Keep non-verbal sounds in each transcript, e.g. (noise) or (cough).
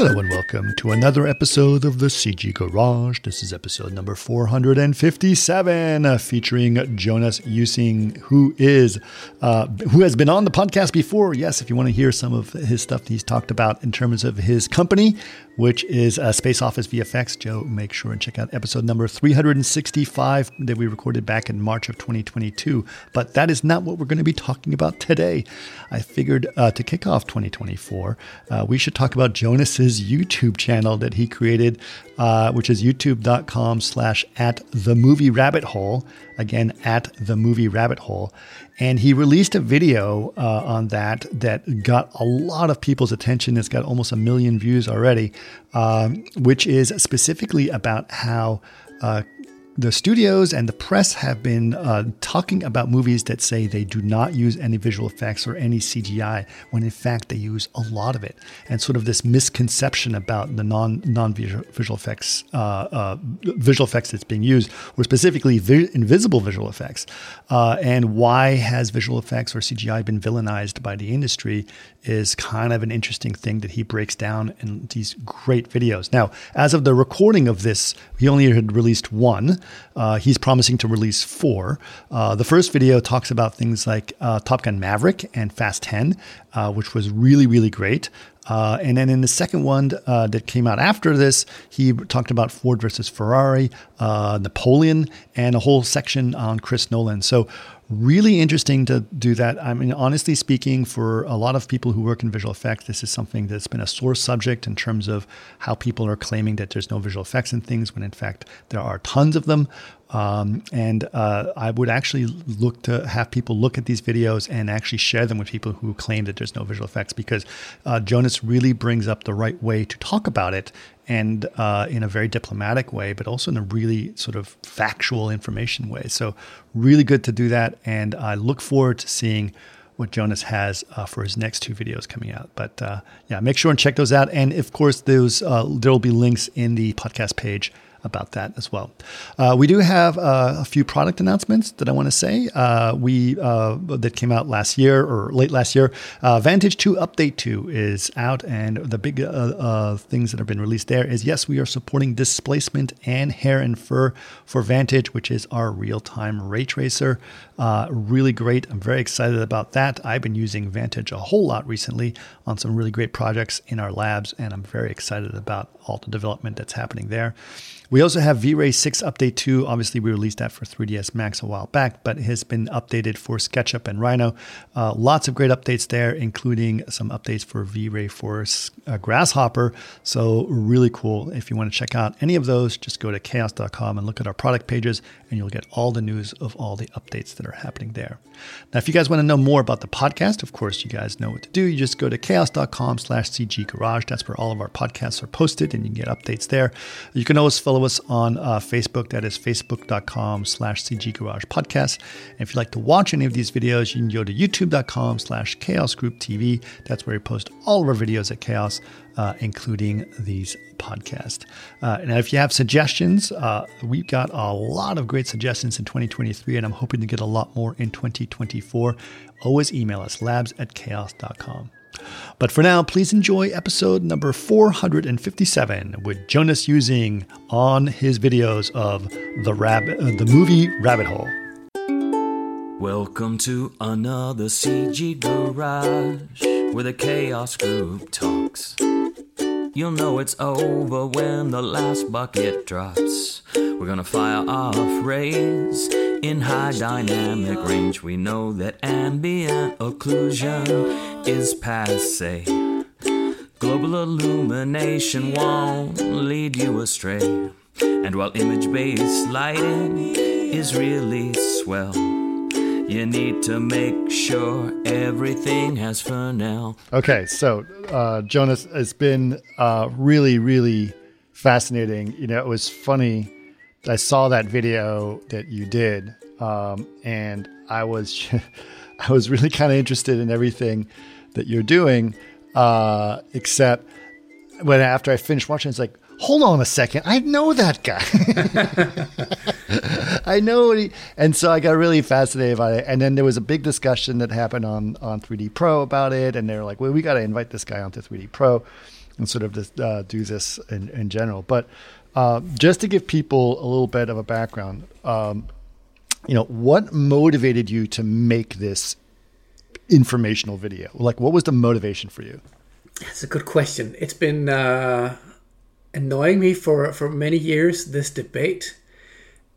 Hello and welcome to another episode of the CG Garage. This is episode number 457, uh, featuring Jonas Ussing, who is uh, who has been on the podcast before. Yes, if you want to hear some of his stuff that he's talked about in terms of his company, which is uh, Space Office VFX, Joe, make sure and check out episode number 365 that we recorded back in March of 2022. But that is not what we're going to be talking about today. I figured uh, to kick off 2024, uh, we should talk about Jonas's his YouTube channel that he created, uh, which is youtube.com slash at the movie rabbit hole. Again, at the movie rabbit hole. And he released a video uh, on that that got a lot of people's attention. It's got almost a million views already, um, which is specifically about how uh, the studios and the press have been uh, talking about movies that say they do not use any visual effects or any CGI, when in fact they use a lot of it. And sort of this misconception about the non non visual effects uh, uh, visual effects that's being used, or specifically vi- invisible visual effects, uh, and why has visual effects or CGI been villainized by the industry is kind of an interesting thing that he breaks down in these great videos. Now, as of the recording of this, he only had released one. Uh, he's promising to release four. Uh, the first video talks about things like uh, Top Gun Maverick and Fast 10, uh, which was really, really great. Uh, and then in the second one uh, that came out after this, he talked about Ford versus Ferrari, Napoleon, and a whole section on Chris Nolan. So really interesting to do that. I mean, honestly speaking, for a lot of people who work in visual effects, this is something that's been a sore subject in terms of how people are claiming that there's no visual effects in things when in fact there are tons of them. Um, and uh, I would actually look to have people look at these videos and actually share them with people who claim that there's no visual effects because uh, Jonas really brings up the right way to talk about it and uh, in a very diplomatic way, but also in a really sort of factual information way. So, really good to do that. And I look forward to seeing what Jonas has uh, for his next two videos coming out. But uh, yeah, make sure and check those out. And of course, those uh, there will be links in the podcast page about that as well. Uh, we do have uh, a few product announcements that I want to say. Uh, we uh, that came out last year or late last year. Uh, Vantage 2 Update 2 is out, and the big uh, things that have been released there is yes, we are supporting displacement and hair and fur for Vantage, which is our real-time ray tracer. really great. I'm very excited about that. I've been using Vantage a whole lot recently on some really great projects in our labs, and I'm very excited about all the development that's happening there. We also have V-Ray 6 Update 2. Obviously, we released that for 3ds Max a while back, but it has been updated for SketchUp and Rhino. Uh, lots of great updates there, including some updates for V-Ray for uh, Grasshopper. So, really cool. If you want to check out any of those, just go to chaos.com and look at our product pages, and you'll get all the news of all the updates that are happening there. Now, if you guys want to know more about the podcast, of course, you guys know what to do. You just go to chaos.com slash CG Garage. That's where all of our podcasts are posted, and you can get updates there. You can always follow follow us on uh, Facebook. That is facebook.com slash CG Garage Podcast. And if you'd like to watch any of these videos, you can go to youtube.com slash Chaos Group TV. That's where we post all of our videos at Chaos, uh, including these podcasts. Uh, and if you have suggestions, uh, we've got a lot of great suggestions in 2023, and I'm hoping to get a lot more in 2024. Always email us, labs at chaos.com. But for now, please enjoy episode number 457 with Jonas Ussing on his videos of the uh, the movie Rabbit Hole. Welcome to another CG Garage where the Chaos Group talks. You'll know it's over when the last bucket drops. We're gonna fire off rays in high dynamic range. We know that ambient occlusion is passe. Global illumination won't lead you astray. And while image based lighting is really swell, you need to make sure everything has Fresnel. Okay, so uh, Jonas, it's been uh, really, really fascinating. You know, it was funny. I saw that video that you did, um, and I was, (laughs) I was really kind of interested in everything that you're doing, uh, except when after I finished watching, it's like, hold on a second, I know that guy. (laughs) I know he, and so I got really fascinated by it. And then there was a big discussion that happened on on 3D Pro about it, and they were like, well, we got to invite this guy onto 3D Pro. and sort of just, uh, do this in, in general. But uh, just to give people a little bit of a background, um, you know, what motivated you to make this informational video? Like, what was the motivation for you? That's a good question. It's been uh, annoying me for for many years this debate,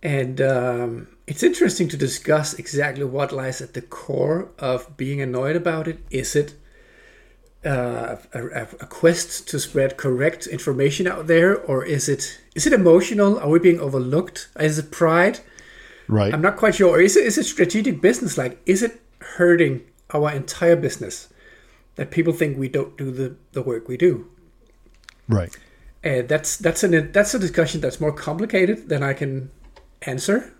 and um, it's interesting to discuss exactly what lies at the core of being annoyed about it. Is it uh, a, a, quest to spread correct information out there, or is it is it emotional? Are we being overlooked? Is it pride? Right. I'm not quite sure. Is it is it strategic business? Like, is it hurting our entire business that people think we don't do the, the work we do? Right. And that's that's an that's a discussion that's more complicated than I can answer.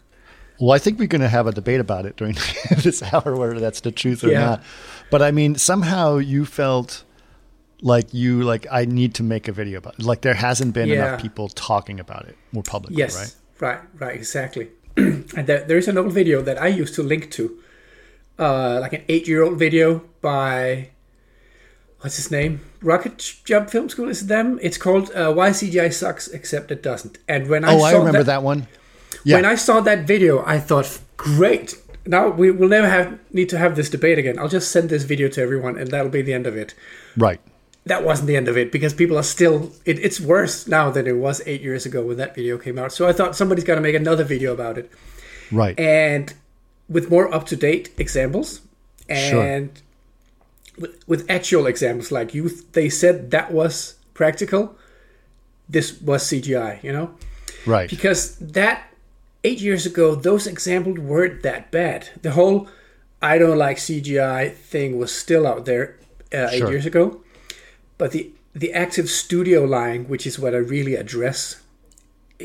Well, I think we're going to have a debate about it during (laughs) this hour, whether that's the truth or Yeah. not. But I mean, somehow you felt like you like I need to make a video about it. Like there hasn't been Yeah. enough people talking about it more publicly, Yes, right? right, right, exactly. (clears throat) and there, there is an old video that I used to link to, uh, like an eight-year-old video by what's his name? Rocket Jump Film School is it them? It's called uh, "Why CGI Sucks Except It Doesn't." And when I Oh, saw I remember that, one. Yeah. when I saw that video, I thought, great. Now we will never have need to have this debate again. I'll just send this video to everyone, and that'll be the end of it. right. That wasn't the end of it because people are still. It, it's worse now than it was eight years ago when that video came out. So I thought somebody's got to make another video about it, Right. and with more up to date examples, and with, with actual examples like you. They said that was practical. This was CGI. You know right. because that eight years ago those examples weren't that bad the whole i don't like cgi thing was still out there uh, eight years ago but the the active studio line which is what i really address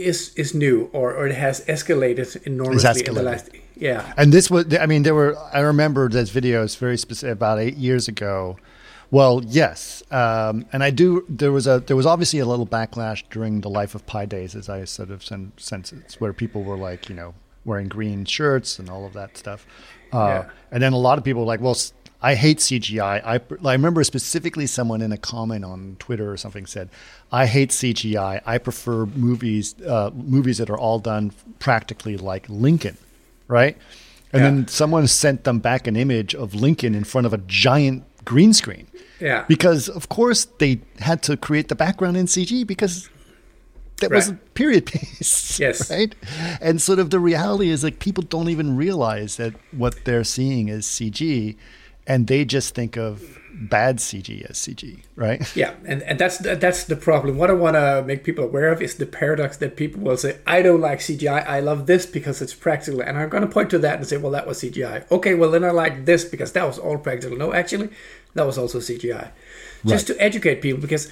is is new or, or it has escalated enormously in the escalated. last yeah And this was, I mean, there were, I remember those videos very specific about eight years ago. Well, yes. Um, and I do, there was a, there was obviously a little backlash during the Life of Pi days, as I sort of sen- sense it, where people were like, you know, wearing green shirts and all of that stuff. Uh, Yeah. And then a lot of people were like, well, I hate CGI. I, I remember specifically someone in a comment on Twitter or something said, I hate CGI. I prefer movies, uh, movies that are all done practically like Lincoln right? And Yeah. then someone sent them back an image of Lincoln in front of a giant green screen. Yeah. Because of course they had to create the background in CG because that was a period piece. (laughs) Yes. Right. And sort of the reality is like people don't even realize that what they're seeing is CG and they just think of bad CG as CG, right? (laughs) Yeah, and, and that's that's the problem. What I want to make people aware of is the paradox that people will say, "I don't like CGI. I love this because it's practical," and I'm going to point to that and say, "Well, that was CGI." Okay, well then I like this because that was all practical. No, actually, that was also CGI. Just to educate people because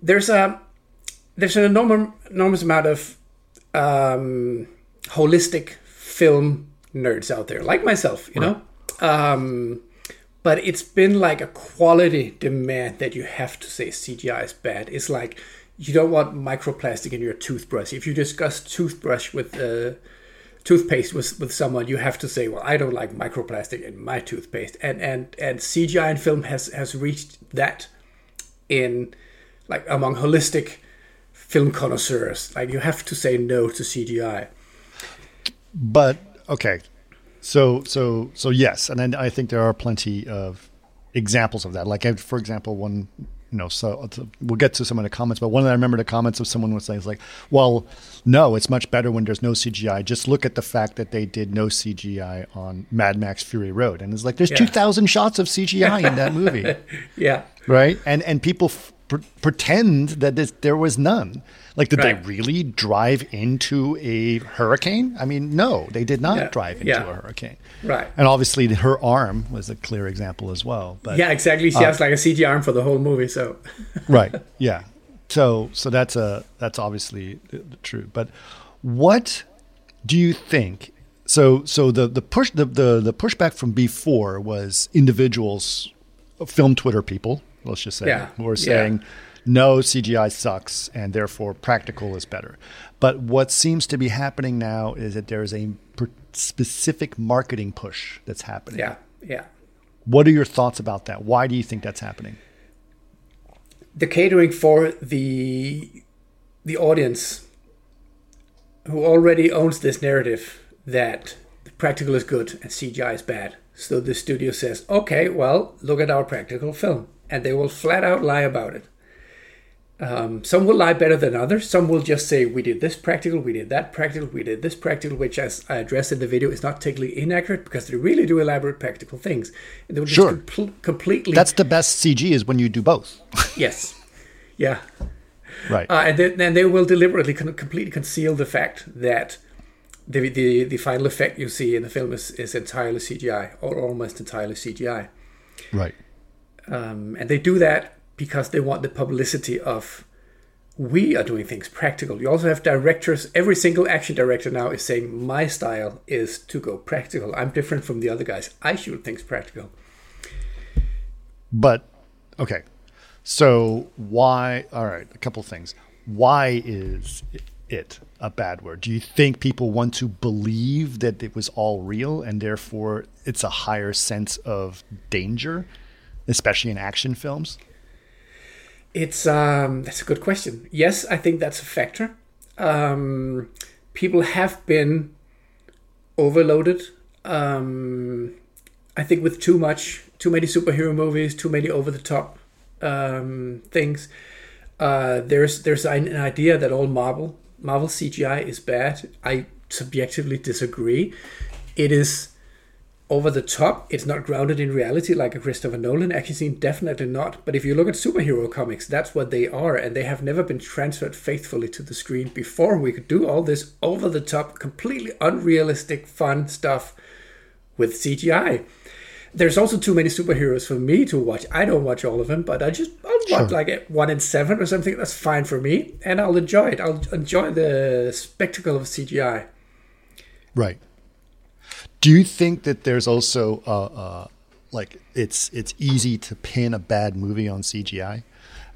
there's a there's an enormous enormous amount of um, holistic film nerds out there, like myself, you know. Um, but it's been like a quality demand that you have to say CGI is bad. It's like you don't want microplastic in your toothbrush. If you discuss toothbrush with uh, toothpaste with, with someone, you have to say, "Well, I don't like microplastic in my toothpaste." And and and CGI in film has has reached that in like among holistic film connoisseurs. Like you have to say no to CGI. But okay, so so so yes, and then I think there are plenty of examples of that. Like I- for example, one you know, so uh, we'll get to some of the comments, but one that I remember the comments of someone was saying is like, well, no, it's much better when there's no CGI. Just look at the fact that they did no CGI on Mad Max Fury Road, and it's like there's Yeah. two thousand shots of CGI in that movie. (laughs) Yeah. right? And and people f- pr- pretend that this, there was none. Like, did Right. they really drive into a hurricane? I mean, no, they did not Yeah. drive into Yeah. a hurricane. Right. And obviously, her arm was a clear example as well. But Yeah, exactly. She uh, has like a CG arm for the whole movie. So (laughs) right, yeah. So so that's a that's obviously true. But what do you think? So so the the push the, the the pushback from before was individuals, uh, film Twitter people. Let's just say Yeah, who are yeah. saying no CGI sucks and therefore practical is better. But what seems to be happening now is that there is a specific marketing push that's happening. yeah, yeah. What are your thoughts about that? Why do you think that's happening? the catering for the the audience who already owns this narrative that practical is good and CGI is bad. So the studio says, okay, well, look at our practical film. And they will flat out lie about it. Um, some will lie better than others. Some will just say, we did this practical, we did that practical, we did this practical, which, as I addressed in the video, is not technically inaccurate because they really do elaborate practical things. And they will sure. just com- completely. That's the best CG is when you do both. (laughs) yes. Yeah. Right. Uh, and then they will deliberately con- completely conceal the fact that the, the the final effect you see in the film is, is entirely CGI or almost entirely CGI. Right. Um, and they do that because they want the publicity of we are doing things practical. You also have directors. Every single action director now is saying my style is to go practical. I'm different from the other guys. I shoot things practical. But okay, so why? All right, a couple things. Why is it a bad word? Do you think people want to believe that it was all real and therefore it's a higher sense of danger, especially in action films? It's um, that's a good question. Yes, I think that's a factor. Um, people have been overloaded. Um, I think with too much, too many superhero movies, too many over the top um, things. Uh, there's there's an, idea that all Marvel Marvel CGI is bad. I subjectively disagree. It is over the top. It's not grounded in reality like a Christopher Nolan action scene. Definitely not. But if you look at superhero comics, that's what they are, and they have never been transferred faithfully to the screen before. We could do all this over the top, completely unrealistic, fun stuff with CGI there's also too many superheroes for me to watch. I don't watch all of them, but I just I'll watch like one in seven or something. That's fine for me, and I'll enjoy it. I'll enjoy the spectacle of CGI. Right. Do you think that there's also uh, uh, like it's it's easy to pin a bad movie on CGI?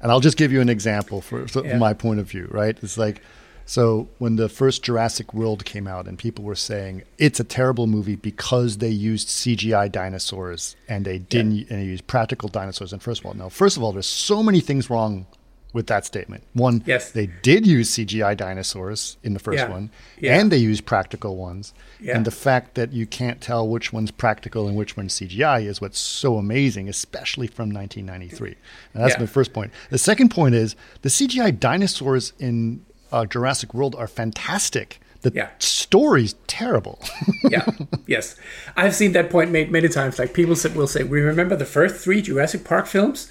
And I'll just give you an example for, for yeah. my point of view. Right? It's like so when the first Jurassic World came out and people were saying it's a terrible movie because they used CGI dinosaurs and they didn't yeah. and they used practical dinosaurs. And first of all, no, first of all, there's so many things wrong with that statement. One, yes. they did use CGI dinosaurs in the first yeah. one, yeah. and they used practical ones. Yeah. And the fact that you can't tell which one's practical and which one's CGI is what's so amazing, especially from 1993. And that's my first point. The second point is the CGI dinosaurs in uh, Jurassic World are fantastic. The yeah. story's terrible. yeah. Yes. I've seen that point made many times. Like people will say, we remember the first three Jurassic Park films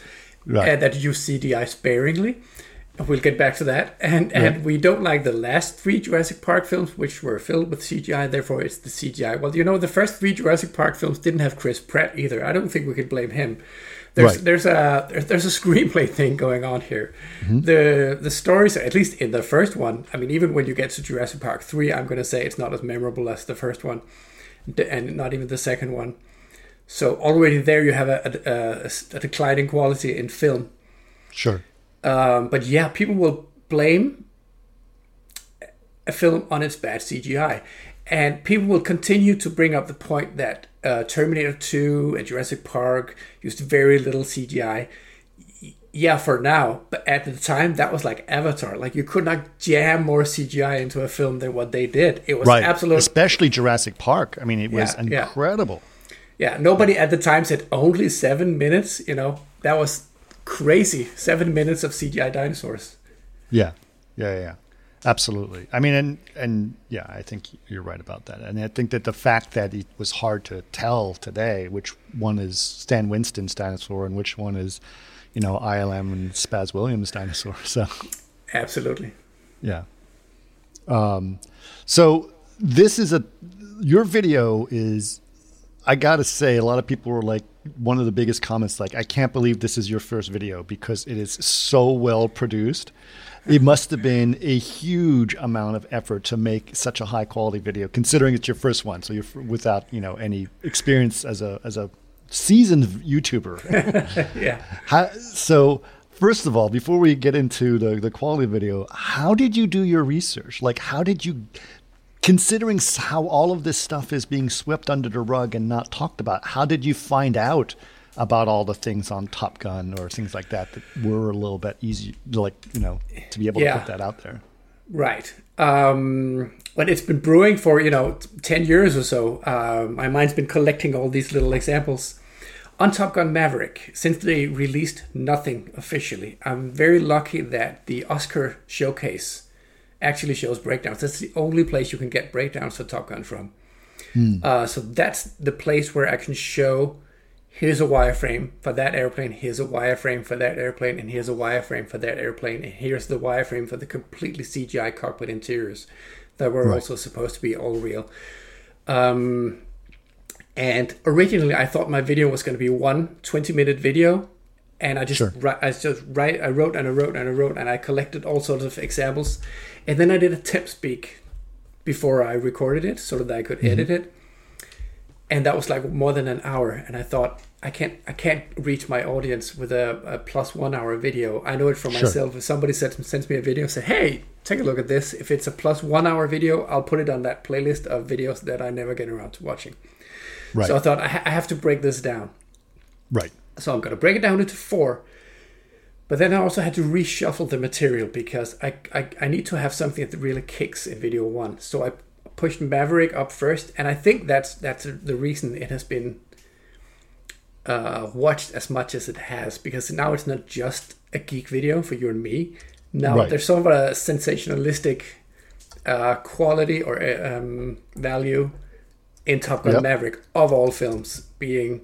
right. uh, that use CGI sparingly. We'll get back to that. And yeah. and we don't like the last three Jurassic Park films, which were filled with CGI. Therefore, it's the CGI. Well, you know, the first three Jurassic Park films didn't have Chris Pratt either. I don't think we could blame him. There's right. there's a there's, there's a (laughs) screenplay thing going on here. Mm-hmm. The the stories, at least in the first one, I mean, even when you get to Jurassic Park three, I'm going to say it's not as memorable as the first one, and not even the second one. So already there you have a, a, a declining quality in film. Sure. Um, but yeah, people will blame a film on its bad CGI, and people will continue to bring up the point that uh, Terminator 2 and Jurassic Park used very little CGI. Yeah, for now, but at the time that was like Avatar. Like you could not jam more CGI into a film than what they did. It was right. absolutely, especially Jurassic Park. I mean, it was incredible. Yeah. Yeah, nobody at the time said only seven minutes. You know, that was crazy. Seven minutes of CGI dinosaurs. Yeah, yeah, yeah. Absolutely. I mean, and and yeah, I think you're right about that. And I think that the fact that it was hard to tell today which one is Stan Winston's dinosaur and which one is, you know, ILM and Spaz Williams dinosaur. (laughs) So, absolutely. Yeah. Um, so this is a your video is. I gotta say, a lot of people were like, one of the biggest comments, like, I can't believe this is your first video because it is so well produced it must have been a huge amount of effort to make such a high quality video, considering it's your first one. So you're without you know any experience as a as a seasoned YouTuber. (laughs) yeah. How, so first of all, before we get into the the quality video, how did you do your research? Like, how did you? Considering how all of this stuff is being swept under the rug and not talked about, how did you find out about all the things on Top Gun or things like that that were a little bit easy, like you know, to be able Yeah. to put that out there. Right. Um, but it's been brewing for, you know, 10 years or so. Uh, my mind's been collecting all these little examples. On Top Gun Maverick, since they released nothing officially, I'm very lucky that the Oscar showcase actually shows breakdowns. That's the only place you can get breakdowns for Top Gun from. Uh, so that's the place where I can show here's a wireframe for that airplane, here's a wireframe for that airplane, and here's a wireframe for that airplane, and here's the wireframe for the completely CGI cockpit interiors that were Right. also supposed to be all real. Um, and originally, I thought my video was going to be one 20 minute video. And I just Sure. I just write, I wrote and I wrote and I wrote and I collected all sorts of examples, and then I did a tip speak before I recorded it so that I could mm-hmm. edit it. And that was like more than an hour. And i thought i can't i can't reach my audience with a, a plus one hour video. I know it for Sure. myself. If somebody sends, sends me a video say hey take a look at this. If it's a plus one hour video i'll put it on that playlist of videos that i never get around to watching. Right. so i thought I, ha- I have to break this down. Right. So I'm going to break it down into four. But then I also had to reshuffle the material because I, I, I need to have something that really kicks in video one. So I pushed Maverick up first, and I think that's that's the reason it has been uh, watched as much as it has because now it's not just a geek video for you and me. Now Right. there's sort of a sensationalistic uh, quality or um, value in Top Gun Yep. Maverick of all films being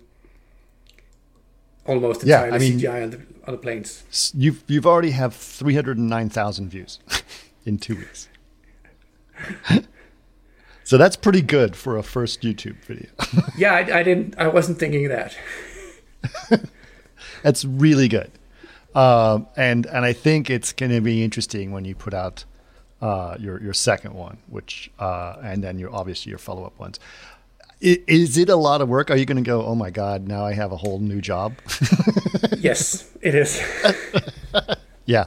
almost Yeah, entirely I mean- CGI on the, on the planes. You've you've already have three hundred and nine thousand views (laughs) in two weeks. (laughs) so that's pretty good for a first YouTube video. (laughs) Yeah, I, I didn't. I wasn't thinking that. That's really good. Um, and and I think it's going to be interesting when you put out uh, your your second one, which uh, and then your obviously your follow up ones. Is it a lot of work? Are you going to go? Oh my god! Now I have a whole new job. (laughs) yes, it is. (laughs) yeah.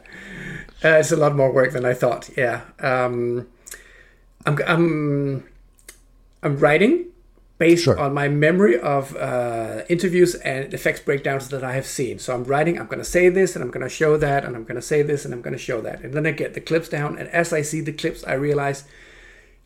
Uh, it's a lot more work than I thought. Yeah. Um, I'm I'm I'm writing based Sure. on my memory of uh, interviews and effects breakdowns that I have seen. So I'm writing. I'm going to say this and I'm going to show that and I'm going to say this and I'm going to show that. And then I get the clips down. And as I see the clips, I realize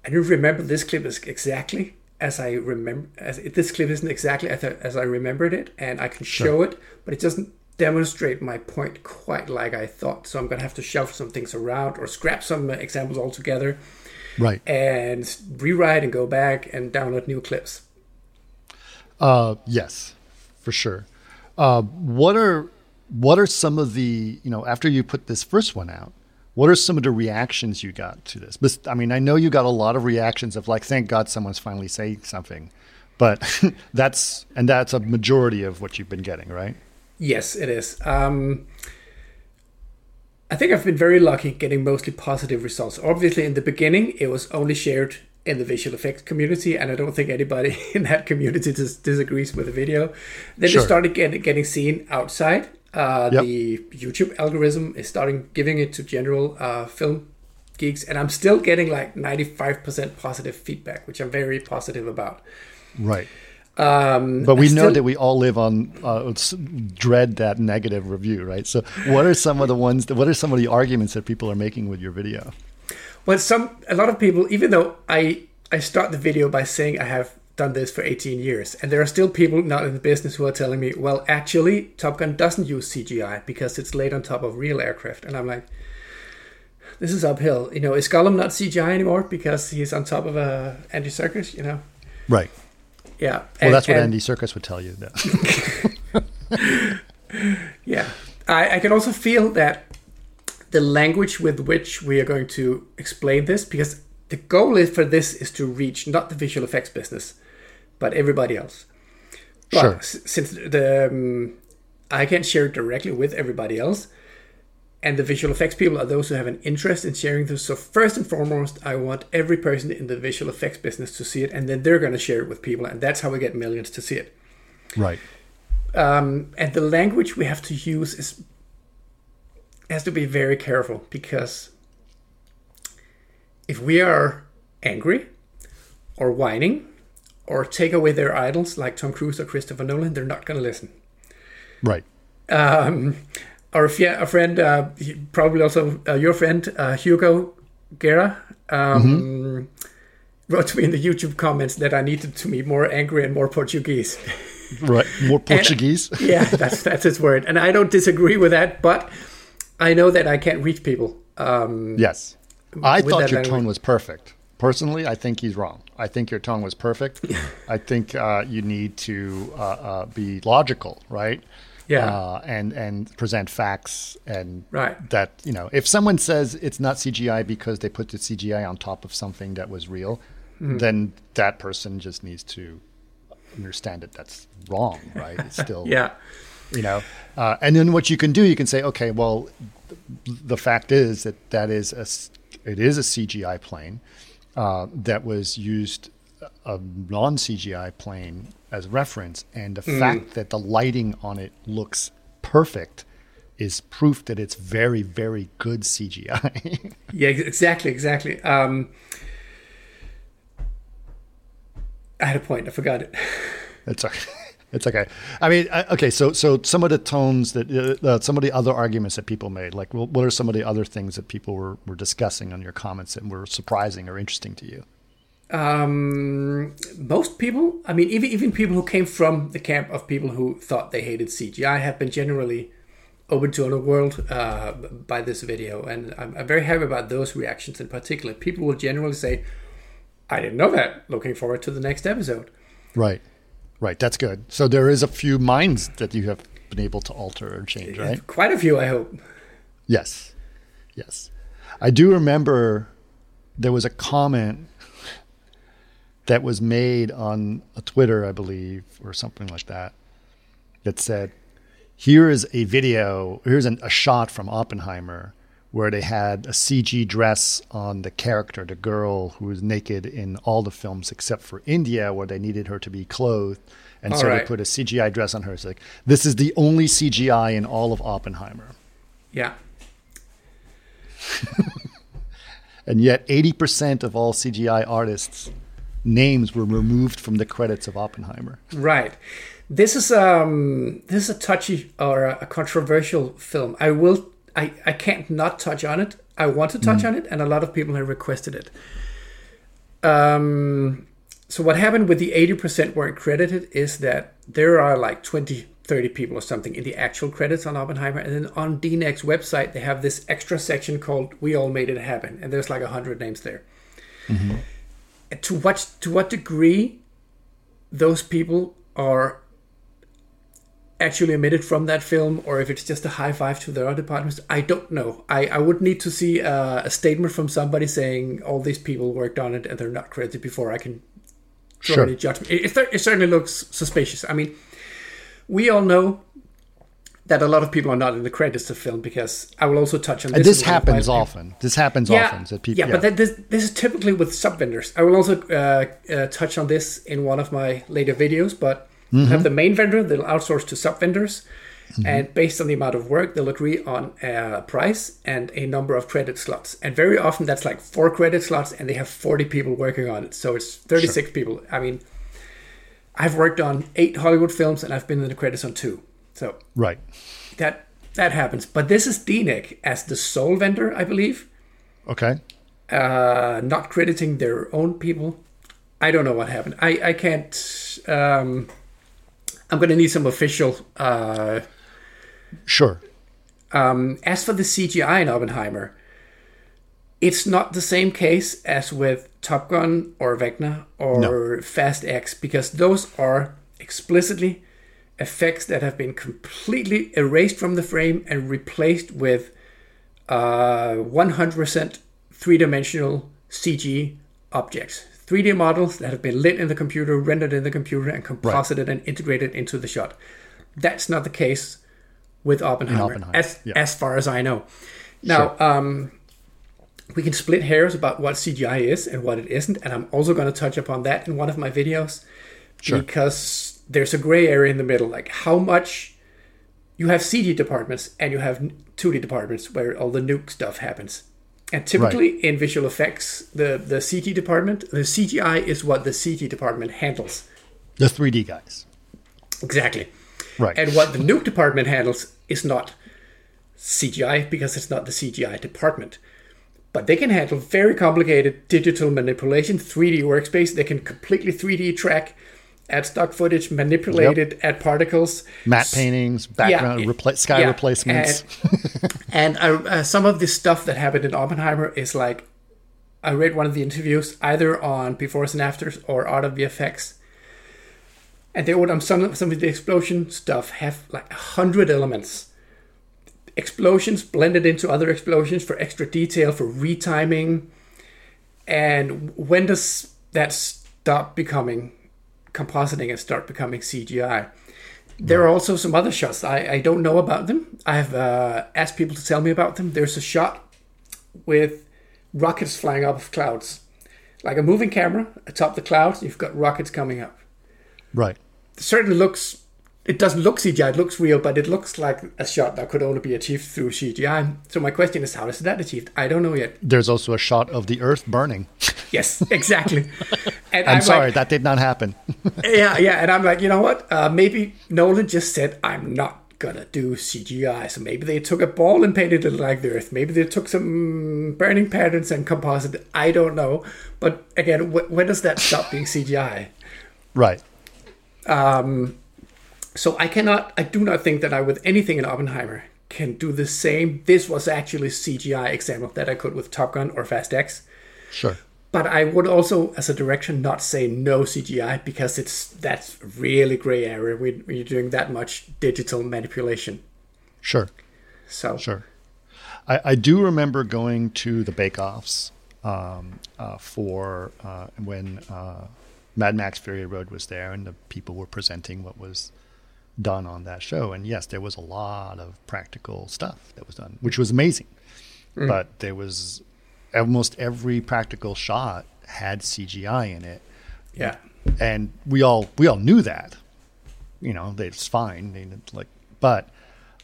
I don't remember this clip is exactly as I remember. As this clip isn't exactly as I, as I remembered it, and I can show it, but it doesn't demonstrate my point quite like I thought. So I'm gonna have to shuffle some things around or scrap some examples altogether Right. and rewrite and go back and download new clips. Uh, yes, for sure. Uh, what are what are some of the you know after you put this first one out? What are some of the reactions you got to this? But, I mean, I know you got a lot of reactions of like, "Thank God someone's finally saying something," but (laughs) that's and that's a majority of what you've been getting, right? Yes, it is. Um, I think I've been very lucky getting mostly positive results. Obviously, in the beginning, it was only shared in the visual effects community, and I don't think anybody (laughs) in that community dis- disagrees with the video. Then Sure. it started getting, getting seen outside. Uh, Yep. The YouTube algorithm is starting giving it to general uh, film geeks, and I'm still getting like 95% positive feedback, which I'm very positive about. Right. Um, But we know that we all live on uh, dread that negative review, right? So, what are some of the ones? That, what are some of the arguments that people are making with your video? Well, some a lot of people, even though I I start the video by saying I have done this for 18 years, and there are still people not in the business who are telling me, well, actually, Top Gun doesn't use CGI because it's laid on top of real aircraft, and I'm like, this is uphill. You know, is Gollum not CGI anymore because he's on top of a Andy Serkis? You know, Right. yeah. Well, And- that's what and- Andy Serkis would tell you. (laughs) Yeah. I, I can also feel that the language with which we are going to explain this, because the goal is for this is to reach not the visual effects business, but everybody else. But Sure. s- since the um, I can share it directly with everybody else, and the visual effects people are those who have an interest in sharing this. So first and foremost, I want every person in the visual effects business to see it, and then they're going to share it with people, and that's how we get millions to see it right. um, and the language we have to use is has to be very careful because if we are angry or whining or take away their idols like Tom Cruise or Christopher Nolan, they're not going to listen. Right. Um, our, our friend, uh, probably also uh, your friend, uh, Hugo Guerra, um, wrote to me in the YouTube comments that I needed to be more angry and more Portuguese. (laughs) Right. More Portuguese. (laughs) yeah, that's that's his word, and I don't disagree with that. But I know that I can't reach people. Um, yes. I thought your language. tone was perfect. Personally, I think he's wrong. I think your tone was perfect. (laughs) I think uh, you need to uh, uh, be logical, right? Yeah. Uh, and and present facts and Right. that you know if someone says it's not CGI because they put the CGI on top of something that was real, Mm-hmm. then that person just needs to understand that that's wrong, right? It's (laughs) still yeah, you know uh, and then what you can do you can say okay well th- the fact is that that is a it is a cgi plane uh, that was used a non cgi plane as reference and the fact that the lighting on it looks perfect is proof that it's very very good cgi (laughs) yeah, exactly, exactly. Um, I had a point. I forgot it. It's okay. It's okay. I mean, I- okay. So, so some of the tones that, uh, uh, some of the other arguments that people made, like, well, what are some of the other things that people were, were discussing on your comments that were surprising or interesting to you? Um, most people, I mean, even even people who came from the camp of people who thought they hated CGI, have been generally open to another world uh, by this video, and I'm, I'm very happy about those reactions in particular. People will generally say, "I didn't know that." Looking forward to the next episode. Right. Right. That's good. So there is a few minds that you have been able to alter or change, right? Quite a few, I hope. Yes. Yes. I do remember there was a comment that was made on a Twitter, I believe, or something like that, that said, here is a video, here's an, a shot from Oppenheimer where they had a CG dress on the character, the girl who was naked in all the films except for India, where they needed her to be clothed. And All so they put a CGI dress on her. It's like, this is the only CGI in all of Oppenheimer. Yeah. (laughs) And yet, 80% of all CGI artists' names were removed from the credits of Oppenheimer. Right. This is um this is a touchy or a controversial film. I will I I can't not touch on it. I want to touch on it, and a lot of people have requested it. Um, so what happened with the 80% weren't credited is that there are like 20, 30 people or something in the actual credits on Oppenheimer, and then on DNEG's website they have this extra section called "We All Made It Happen," and there's like a hundred names there. And To what to what degree those people are actually omitted from that film or if it's just a high five to their other departments i don't know i, I would need to see uh, a statement from somebody saying all these people worked on it and they're not credited before i can draw Sure. any judgment it, it, it certainly looks suspicious i mean we all know that a lot of people are not in the credits of film because i will also touch on And this this as one of my- happens often. This happens often. That people, yeah, yeah. but this this is typically with sub vendors. I will also uh, uh, touch on this in one of my later videos. But you have the main vendor; they'll outsource to sub vendors, and based on the amount of work, they'll agree on a price and a number of credit slots. And very often, that's like four credit slots, and they have forty people working on it. So it's thirty six people. I mean, I've worked on eight Hollywood films, and I've been in the credits on two. So right. that that happens. But this is DNEG as the sole vendor, I believe Okay. uh, not crediting their own people. I don't know what happened. I, I can't. Um, I'm going to need some official. Uh, Sure. um, as for the CGI in Oppenheimer, it's not the same case as with Top Gun or Vecna or Fast X because those are explicitly effects that have been completely erased from the frame and replaced with uh, 100% three dimensional CG objects. 3D models that have been lit in the computer, rendered in the computer, and composited and integrated into the shot. That's not the case with Oppenheimer, Oppenheimer, as, yeah. as far as I know. Now, um, we can split hairs about what CGI is and what it isn't, and I'm also going to touch upon that in one of my videos Sure. because there's a gray area in the middle. Like how much you have CG departments and you have 2D departments where all the nuke stuff happens. And typically in visual effects, the, the CG department, the CGI is what the CG department handles. The 3D guys. Exactly. Right. And what the nuke department handles is not CGI because it's not the CGI department. But they can handle very complicated digital manipulation, 3D workspace. They can completely 3D track, add stock footage, manipulated Yep. add particles. Matte paintings, background, it- repla- sky yeah, replacements. And, and I, uh, some of this stuff that happened in Oppenheimer is like, I read one of the interviews either on Befores and Afters or Art of VFX, and they would on some some of the explosion stuff have like a hundred elements, explosions blended into other explosions for extra detail for retiming, and when does that stop becoming compositing and start becoming CGI? There are also some other shots. I, I don't know about them. I've uh, asked people to tell me about them. There's a shot with rockets flying up of clouds. Like a moving camera atop the clouds, you've got rockets coming up. right. It certainly looks, it doesn't look CGI, it looks real, but it looks like a shot that could only be achieved through CGI. So my question is, how is that achieved? I don't know yet. There's also a shot of the Earth burning. (laughs) Yes, exactly. And I'm, like, sorry, that did not happen. (laughs) yeah, yeah. And I'm like, you know what? Uh, maybe Nolan just said, I'm not gonna do CGI. So maybe they took a ball and painted it like the Earth. Maybe they took some burning patterns and composite. I don't know. But again, wh- when does that stop being CGI? right. So I cannot, I do not think that I, with anything in Oppenheimer, can do the same. This was actually CGI example that I could with Top Gun or Fast X. Sure. But I would also, as a direction, not say no CGI because it's that's really gray area when you're doing that much digital manipulation. Sure. So Sure. I, I do remember going to the bake offs um, uh, for uh, when uh, Mad Max Fury Road was there and the people were presenting what was done on that show. And yes, there was a lot of practical stuff that was done, which was amazing. Mm. But there was almost every practical shot had CGI in it. yeah, and we all we all knew that you know it's fine they, like but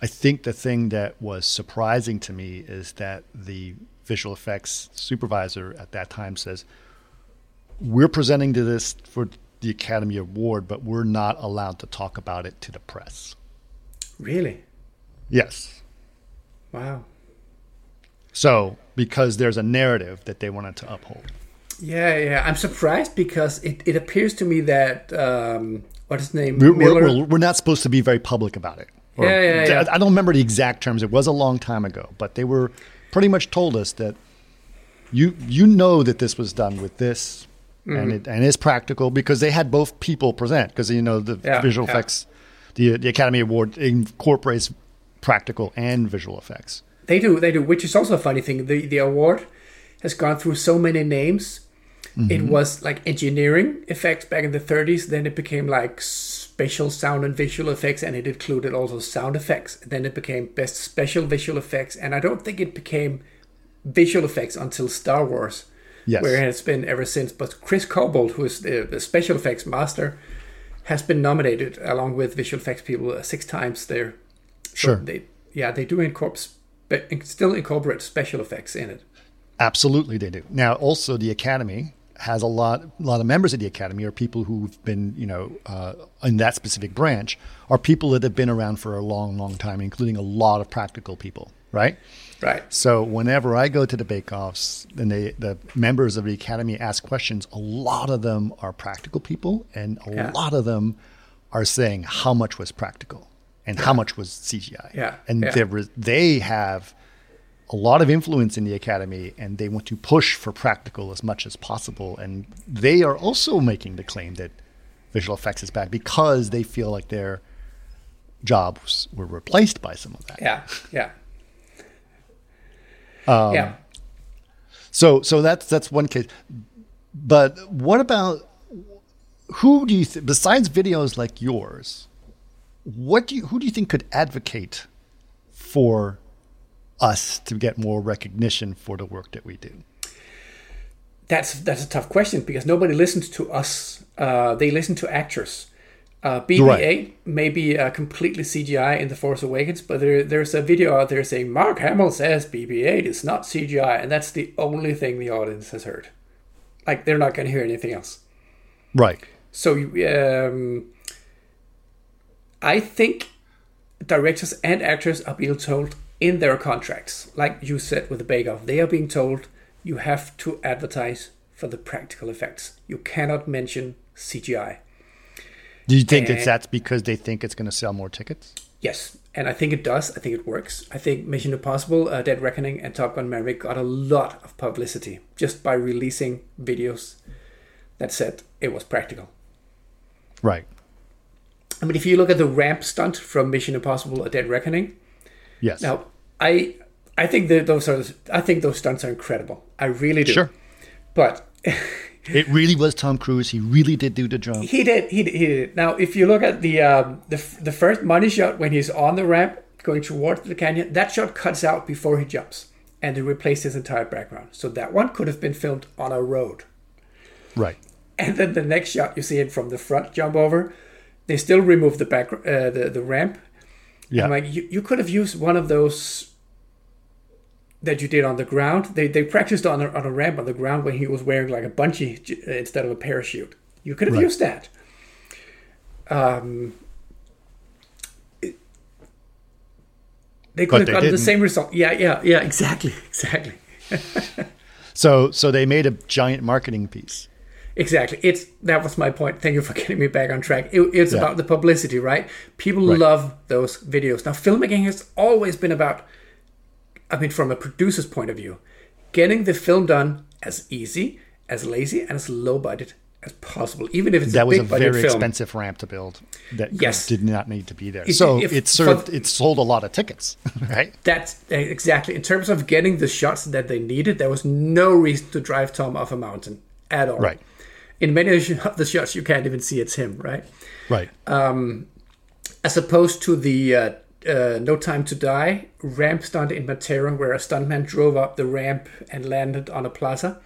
i think the thing that was surprising to me is that the visual effects supervisor at that time says we're presenting to this for the academy award but we're not allowed to talk about it to the press really, yes wow. so because there's a narrative that they wanted to uphold Yeah, yeah. I'm surprised because it, it appears to me that um, what's his name we're, Miller. we're, we're, not supposed to be very public about it. Or- Yeah, yeah, yeah. I don't remember the exact terms. It was a long time ago, but they were pretty much told us that you you know that this was done with this, Mm-hmm. and it and it's practical because they had both people present because you know the Yeah, visual yeah. effects, the the Academy Award incorporates practical and visual effects. They do, they do, which is also a funny thing. The the award has gone through so many names. It was like engineering effects back in the 30s. Then it became like special sound and visual effects, and it included also sound effects. Then it became best special visual effects, and I don't think it became visual effects until Star Wars, Yes. where it's been ever since. But Chris Corbould, who is the, the special effects master, has been nominated along with visual effects people uh, six times there. So Sure. They, yeah, they do incorporate, still incorporate special effects in it. Absolutely, they do. Now, also the Academy has a lot, a lot of members of the Academy are people who've been, you know, uh, in that specific branch, are people that have been around for a long, long time, including a lot of practical people, right? Right. So whenever I go to the bake-offs and they, the members of the Academy ask questions, a lot of them are practical people, and a Yeah. lot of them are saying how much was practical and how much was CGI. Yeah, and yeah. they have a lot of influence in the academy and they want to push for practical as much as possible and they are also making the claim that visual effects is bad because they feel like their jobs were replaced by some of that Yeah. Yeah. Um, yeah. so so that's that's one case but what about who do you th- besides videos like yours what do you who do you think could advocate for us to get more recognition for the work that we do That's that's a tough question because nobody listens to us. Uh, they listen to actors. Uh, BB-8 Right. may be uh, completely CGI in The Force Awakens, but there, there's a video out there saying Mark Hamill says BB-8 is not CGI, and that's the only thing the audience has heard. Like they're not going to hear anything else. right So um, I think directors and actors are being told in their contracts, like you said with the Bake Off, they are being told you have to advertise for the practical effects. You cannot mention CGI. Do you think it's that's because they think it's going to sell more tickets? Yes, and I think it does. I think it works. I think Mission Impossible, uh, Dead Reckoning, and Top Gun Maverick got a lot of publicity just by releasing videos that said it was practical. Right. I mean, if you look at the ramp stunt from Mission Impossible: A Dead Reckoning, Yes. now I I think that those are I think those stunts are incredible. I really do. Sure. But (laughs) It really was Tom Cruise. He really did do the jump. he did he did, he did. Now, if you look at the um, the the first money shot when he's on the ramp going towards the canyon, that shot cuts out before he jumps, and they replaced his entire background. So that one could have been filmed on a road. Right. And then the next shot, you see it from the front jump over. They still remove the back uh, the the ramp. Yeah. I'm like, you, you could have used one of those that you did on the ground. They they practiced on a, on a ramp on the ground when he was wearing like a bungee j- uh, instead of a parachute. You could have Right. used that. Um, it- they But could have they gotten the same result. Yeah, yeah, yeah, exactly, (laughs) exactly. So so they made a giant marketing piece. Exactly. It's that was my point. Thank you for (laughs) getting me back on track. It, it's Yeah. about the publicity, right? People Right. love those videos. Now, filmmaking has always been about, I mean, from a producer's point of view, getting the film done as easy, as lazy, and as low budget as possible. Even if it's That a was big a very film. expensive ramp to build. That Yes. did not need to be there. So if- it served. it sold a lot of tickets, (laughs) right? That's uh, exactly in terms of getting the shots that they needed. There was no reason to drive Tom off a mountain at all. Right. In many of (laughs) the shots, you can't even see it's him. Right. Right. Um, as opposed to the uh, uh, No Time to Die ramp stunt in Matera, where a stuntman drove up the ramp and landed on a plaza,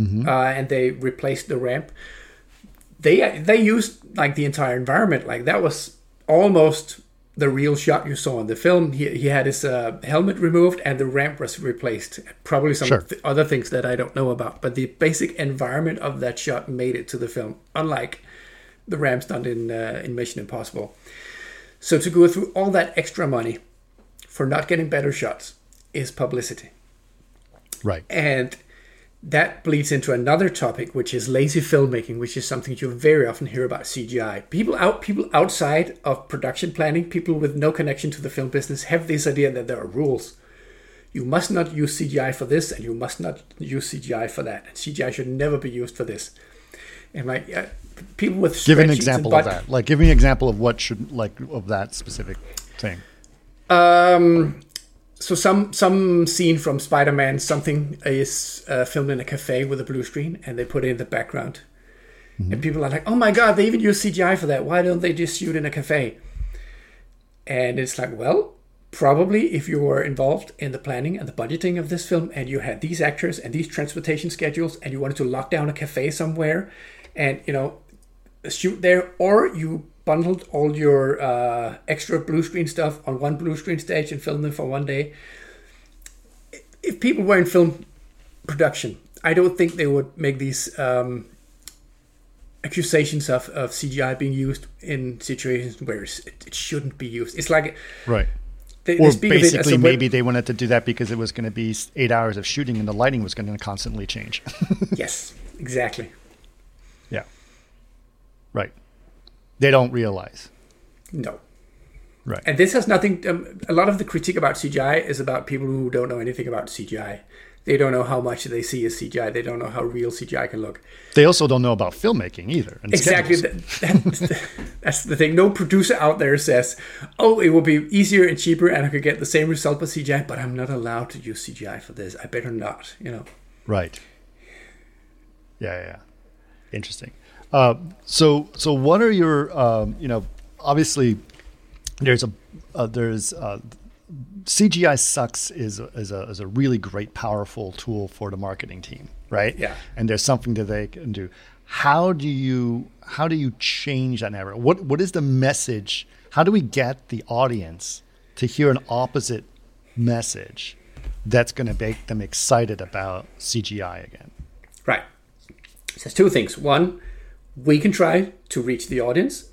uh, and they replaced the ramp. They they used like the entire environment, like that was almost the real shot you saw in the film. He, he had his uh, helmet removed and the ramp was replaced. Probably some Sure. th- other things that I don't know about, but the basic environment of that shot made it to the film, unlike the ramp stunt in uh, in Mission Impossible. So to go through all that extra money for not getting better shots is publicity. Right. And that bleeds into another topic, which is lazy filmmaking, which is something you very often hear about CGI. People out people outside of production planning, people with no connection to the film business, have this idea that there are rules. You must not use CGI for this, and you must not use CGI for that. And CGI should never be used for this. And like uh, people with Give an example of that. Like, give me an example of what should like of that specific thing. Um, so some some scene from Spider-Man, something is uh, filmed in a cafe with a blue screen, and they put it in the background. And people are like, "Oh my god, they even use CGI for that. Why don't they just shoot in a cafe?" And it's like, well, probably if you were involved in the planning and the budgeting of this film, and you had these actors and these transportation schedules, and you wanted to lock down a cafe somewhere, and you know, shoot there, or you bundled all your uh, extra blue screen stuff on one blue screen stage and filmed them for one day. If people were in film production, I don't think they would make these um, accusations of, of CGI being used in situations where it, it shouldn't be used. It's like Right. they, they Or speak of it as basically, web- maybe they wanted to do that because it was going to be eight hours of shooting and the lighting was going to constantly change. (laughs) yes, exactly. Right. They don't realize. No. Right. And this has nothing. Um, a lot of the critique about CGI is about people who don't know anything about CGI. They don't know how much they see as CGI. They don't know how real CGI can look. They also don't know about filmmaking either. and Exactly. That, (laughs) that's, the, thing. No producer out there says, "Oh, it will be easier and cheaper, and I could get the same result with CGI." But I'm not allowed to use CGI for this. I better not. You know. Right. Yeah. yeah. Interesting. Uh, so, so what are your, um, you know, obviously, there's a, uh, there's uh, CGI sucks is a, is a is a really great, powerful tool for the marketing team, right? Yeah. And there's something that they can do. How do you how do you change that narrative? What what is the message? How do we get the audience to hear an opposite message that's going to make them excited about CGI again? Right. So there's two things. One, we can try to reach the audience.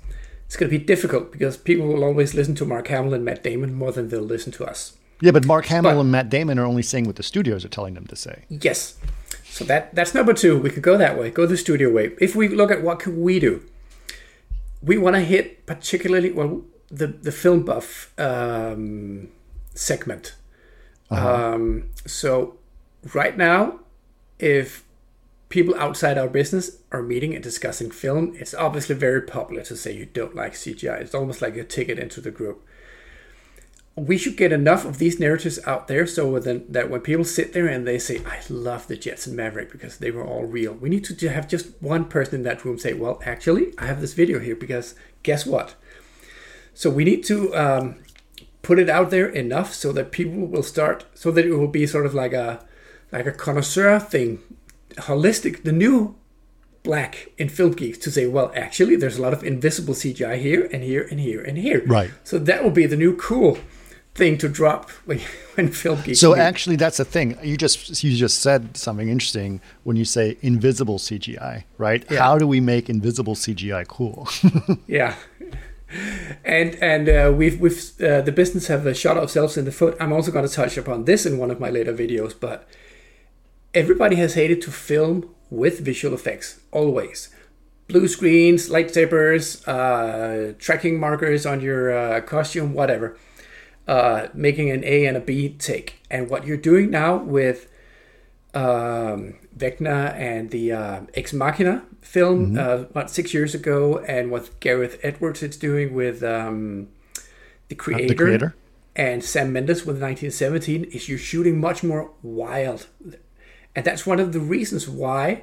it's going to be difficult because people will always listen to Mark Hamill and Matt Damon more than they'll listen to us. Yeah, but Mark Hamill But- and Matt Damon are only saying what the studios are telling them to say. Yes. So that that's number two. We could go that way, go the studio way. If we look at what can we do, we want to hit particularly well the the film buff um, segment. Um, so right now, if people outside our business are meeting and discussing film, it's obviously very popular to say you don't like CGI. It's almost like a ticket into the group we should get enough of these narratives out there so then that when people sit there and they say, I love the Jetson Maverick because they were all real, we need to have just one person in that room say, Well, actually, I have this video here because guess what? So we need to um, put it out there enough so that people will start, so that it will be sort of like a like a connoisseur thing, holistic, the new black in film geeks to say, well, actually, there's a lot of invisible CGI here and here and here and here. Right. So that will be the new cool thing to drop (laughs) when, when film geeks. So actually, that's the thing. You just you just said something interesting when you say invisible CGI, right? Yeah. How do we make invisible CGI cool? (laughs) yeah. And and uh, we've we've uh, the business have shot ourselves in the foot. I'm also going to touch upon this in one of my later videos, but everybody has hated to film with visual effects always. Blue screens, lightsabers, uh, tracking markers on your uh, costume, whatever. Uh, making an A and a B take. And what you're doing now with um, Vecna and the uh, Ex Machina film, uh, about six years ago, and what Gareth Edwards is doing with um, the creator, Creator. and Sam Mendes with 1917 is you're shooting much more wild. And that's one of the reasons why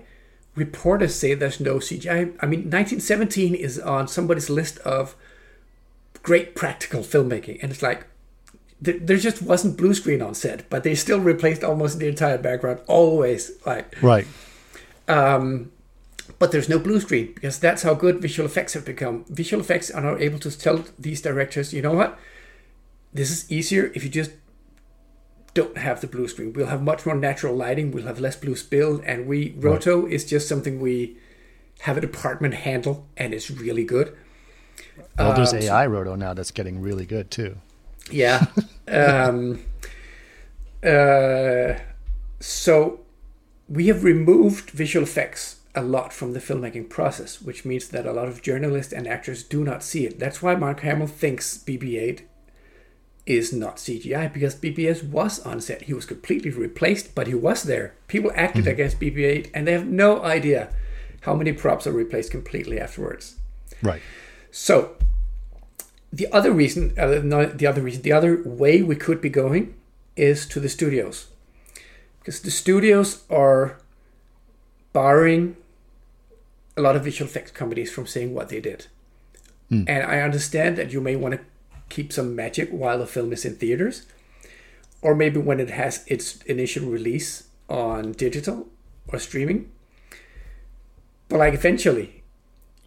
reporters say there's no CGI. I mean, 1917 is on somebody's list of great practical filmmaking. And it's like, there, there just wasn't blue screen on set, but they still replaced almost the entire background, always. Like, right. um, but there's no blue screen because that's how good visual effects have become. Visual effects are now able to tell these directors, you know what? This is easier if you just don't have the blue screen. We'll have much more natural lighting. We'll have less blue spill, and we roto is just something we have a department handle, and it's really good. Well, there's Um, AI roto now that's getting really good too. Yeah. (laughs) um, uh, so we have removed visual effects a lot from the filmmaking process, which means that a lot of journalists and actors do not see it. That's why Mark Hamill thinks BB-8 is not CGI because BB-8 was on set. He was completely replaced, but he was there. People acted against BB-8, and they have no idea how many props are replaced completely afterwards. Right. So, the other reason, uh, no, the other reason, the other way we could be going is to the studios, because the studios are barring a lot of visual effects companies from saying what they did. And I understand that you may want to keep some magic while the film is in theaters, or maybe when it has its initial release on digital or streaming. But like eventually,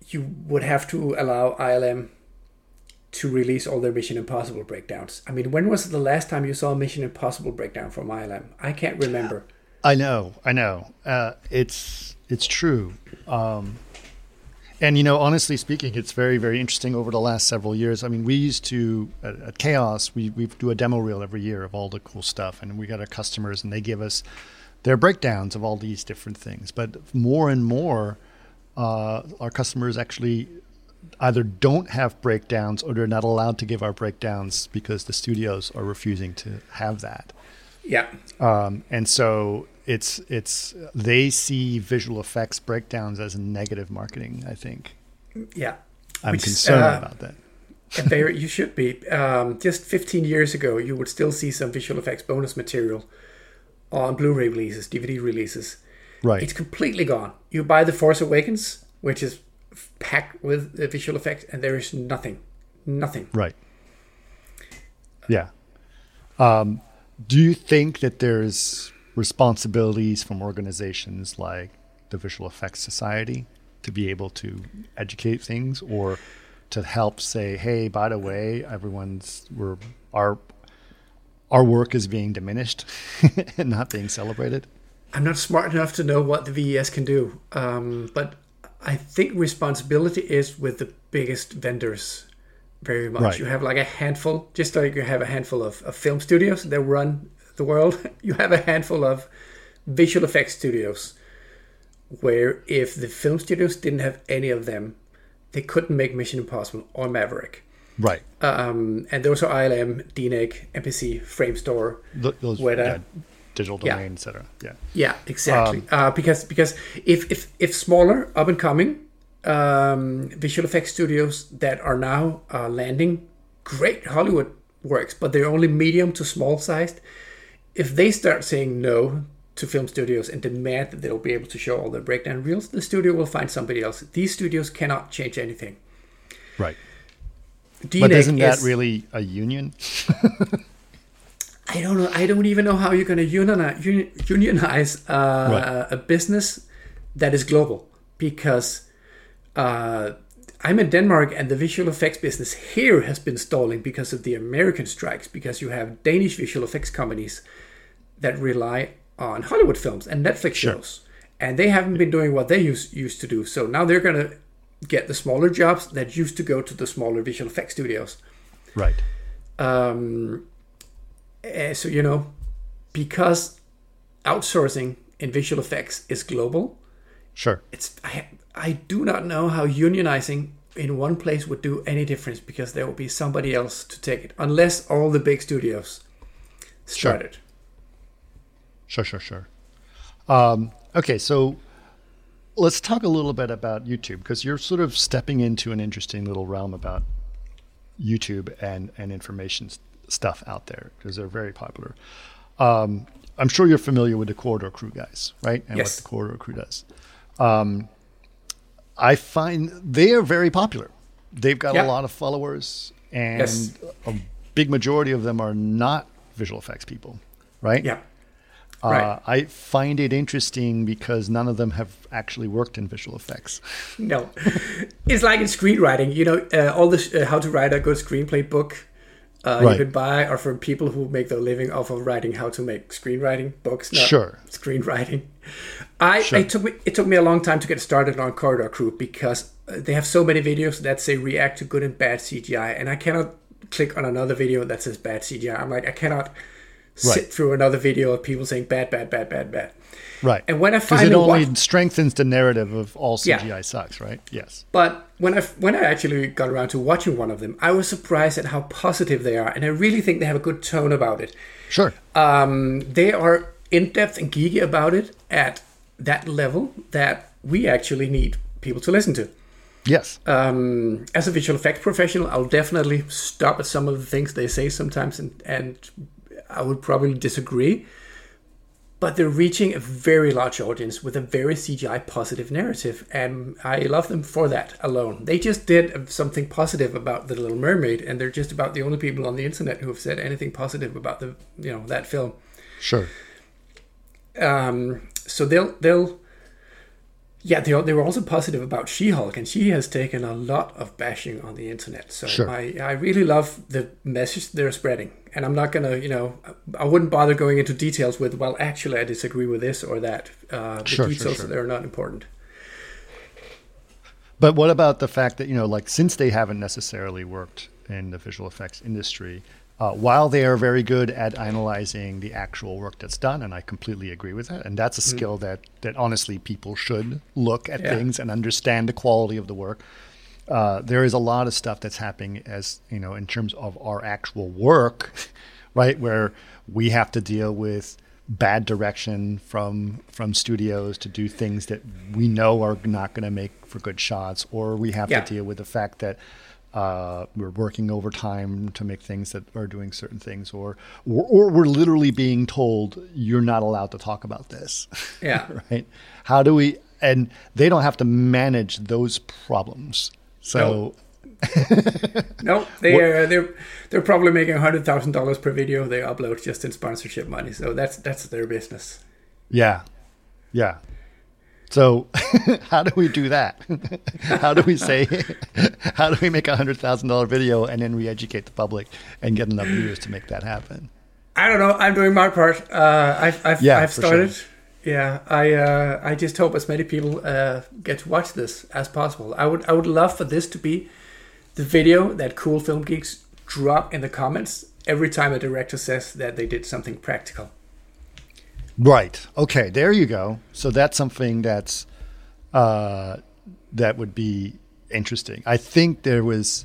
you would have to allow ILM to release all their Mission Impossible breakdowns. I mean, when was the last time you saw a Mission Impossible breakdown from ILM? I can't remember. I know, I know. Uh, it's it's true. Um, and you know, honestly speaking, it's very very interesting over the last several years. I mean, we used to at, at Chaos, we we do a demo reel every year of all the cool stuff, and we got our customers, and they give us their breakdowns of all these different things. But more and more, uh, our customers actually either don't have breakdowns or they're not allowed to give our breakdowns because the studios are refusing to have that. Yeah. Um, and so it's it's they see visual effects breakdowns as negative marketing. I think Yeah. I'm Which, concerned uh, about that. And there you should be. Um, just 15 years ago, you would still see some visual effects bonus material on Blu-ray releases, DVD releases. Right. It's completely gone. You buy The Force Awakens, which is packed with visual effects, and there is nothing, nothing. Right. Yeah. Um, do you think that there's responsibilities from organizations like the Visual Effects Society to be able to educate things or to help say, hey, by the way, everyone's we're our our work is being diminished (laughs) and not being celebrated? I'm not smart enough to know what the VES can do, um, but I think responsibility is with the biggest vendors very much. Right. You have like a handful, just like you have a handful of, of film studios that run the world, (laughs) you have a handful of visual effects studios where if the film studios didn't have any of them, they couldn't make Mission Impossible or Maverick. Right. Um, and those are ILM, DNEG, MPC, Framestore. Th- those Where the- yeah, digital Yeah. domain, etc. Yeah. Yeah, exactly. uh, because because if if if smaller up and coming um, visual effects studios that are now uh, landing great Hollywood works, but they're only medium to small sized. If they start saying no to film studios and demand that they'll be able to show all their breakdown reels, the studio will find somebody else. These studios cannot change anything. Right. But isn't that is- really a union? (laughs) I don't know. I don't even know how you're going to unionize, unionize uh, Right. a business that is global because uh, I'm in Denmark and the visual effects business here has been stalling because of the American strikes. Because you have Danish visual effects companies that rely on Hollywood films and Netflix Sure. shows, and they haven't been doing what they used used to do. So now they're going to get the smaller jobs that used to go to the smaller visual effects studios. Right. Um, eh, so you know, because outsourcing in visual effects is global, Sure. it's I, I do not know how unionizing in one place would do any difference because there will be somebody else to take it unless all the big studios Sure. started. Sure, sure, sure. Um, okay, so let's talk a little bit about YouTube because you're sort of stepping into an interesting little realm about YouTube and, and information stuff out there because they're very popular. Um, I'm sure you're familiar with the Corridor Crew guys, right? And Yes. what the Corridor Crew does. Um, I find they are very popular. They've got Yeah. a lot of followers, and Yes. a big majority of them are not visual effects people, right? Yeah. Uh, Right. I find it interesting because none of them have actually worked in visual effects. No, it's like in screenwriting. You know, uh, all this uh, how to write a good screenplay book. Uh, Right. You can buy are from people who make their living off of writing how to make screenwriting books, not Sure. screenwriting. I Sure. it took me it took me a long time to get started on Corridor Crew because they have so many videos that say react to good and bad CGI, and I cannot click on another video that says bad CGI. I'm like I cannot sit Right. through another video of people saying bad, bad, bad, bad, bad. Right. And when I because finally it only watched- strengthens the narrative of all Yeah. CGI sucks, right? Yes. But when I when I actually got around to watching one of them, I was surprised at how positive they are, and I really think they have a good tone about it. Sure. Um, they are in depth and geeky about it at that level that we actually need people to listen to. yes. Um, as a visual effects professional, I'll definitely stop at some of the things they say sometimes, and and I would probably disagree. But they're reaching a very large audience with a very CGI positive narrative, and I love them for that alone. They just did something positive about the Little Mermaid, and they're just about the only people on the internet who have said anything positive about the you know that film. sure. Um, so they'll they'll yeah they they were also positive about She-Hulk, and she has taken a lot of bashing on the internet. So Sure. I I really love the message they're spreading, and I'm not gonna you know I wouldn't bother going into details with well actually I disagree with this or that. Uh, the Sure, sure, details sure. they're not important. But what about the fact that, you know, like since they haven't necessarily worked in the visual effects industry, uh, while they are very good at analyzing the actual work that's done, and I completely agree with that, and that's a skill that, that honestly people should look at Yeah. things and understand the quality of the work. Uh, there is a lot of stuff that's happening as you know in terms of our actual work, (laughs) right? Where we have to deal with bad direction from from studios to do things that we know are not going to make for good shots, or we have Yeah. to deal with the fact that uh, we're working overtime to make things that are doing certain things, or, or or we're literally being told you're not allowed to talk about this. (laughs) Yeah. right? How do we? And they don't have to manage those problems. So No, (laughs) they are they're they're probably making hundred thousand dollars per video they upload just in sponsorship money. So that's that's their business. yeah, yeah. So (laughs) how do we do that? (laughs) how do we say? (laughs) how do we make a hundred thousand dollar video and then re-educate the public and get enough viewers to make that happen? I don't know. I'm doing my part. Uh, I've I've, Yeah, I've started. Yeah, I uh, I just hope as many people uh, get to watch this as possible. I would I would love for this to be the video that cool film geeks drop in the comments every time a director says that they did something practical. Right. Okay. There you go. So that's something that's uh, that would be interesting. I think there was,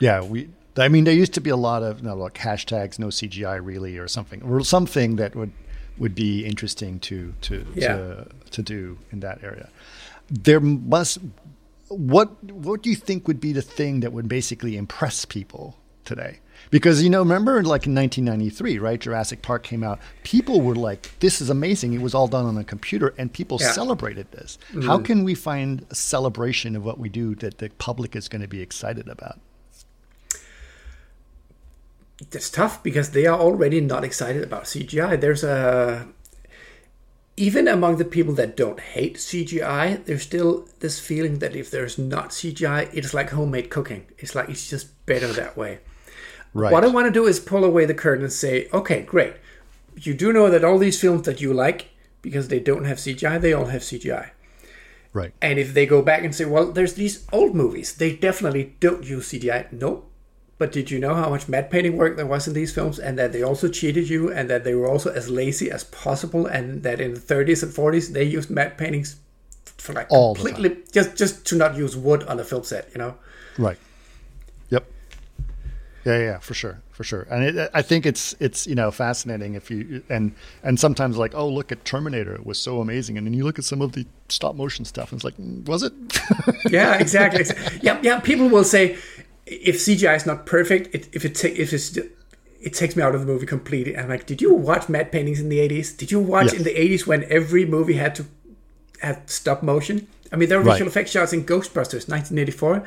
yeah. We. I mean, there used to be a lot of no, like hashtags, no CGI really, or something, or something that would would be interesting to to Yeah. to, to do in that area. There must. What what do you think would be the thing that would basically impress people today? Because you know, remember, like in 1993, right? Jurassic Park came out. People were like, "This is amazing!" It was all done on a computer, and people Yeah. celebrated this. Mm-hmm. How can we find a celebration of what we do that the public is going to be excited about? It's tough because they are already not excited about CGI. There's a even among the people that don't hate CGI, there's still this feeling that if there's not CGI, it's like homemade cooking. It's like it's just better that way. Right. What I want to do is pull away the curtain and say, okay, great. You do know that all these films that you like, because they don't have CGI, they all have CGI. right. And if they go back and say, well, there's these old movies, they definitely don't use CGI. Nope. But did you know how much matte painting work there was in these films, and that they also cheated you, and that they were also as lazy as possible, and that in the 30s and 40s they used matte paintings for like All completely just just to not use wood on a film set, you know? Right. Yeah, yeah, for sure, for sure. And it, I think it's it's you know fascinating if you and and sometimes like oh look at Terminator it was so amazing and then you look at some of the stop motion stuff and it's like "Mm, was it? (laughs) yeah, exactly. Ex- Yeah, yeah. People will say if CGI is not perfect, it, if it ta- if it's it takes me out of the movie completely. I'm like, did you watch matte paintings in the 80s? Did you watch Yes. in the 80s when every movie had to have stop motion? I mean, there are Right. visual effects shots in Ghostbusters 1984.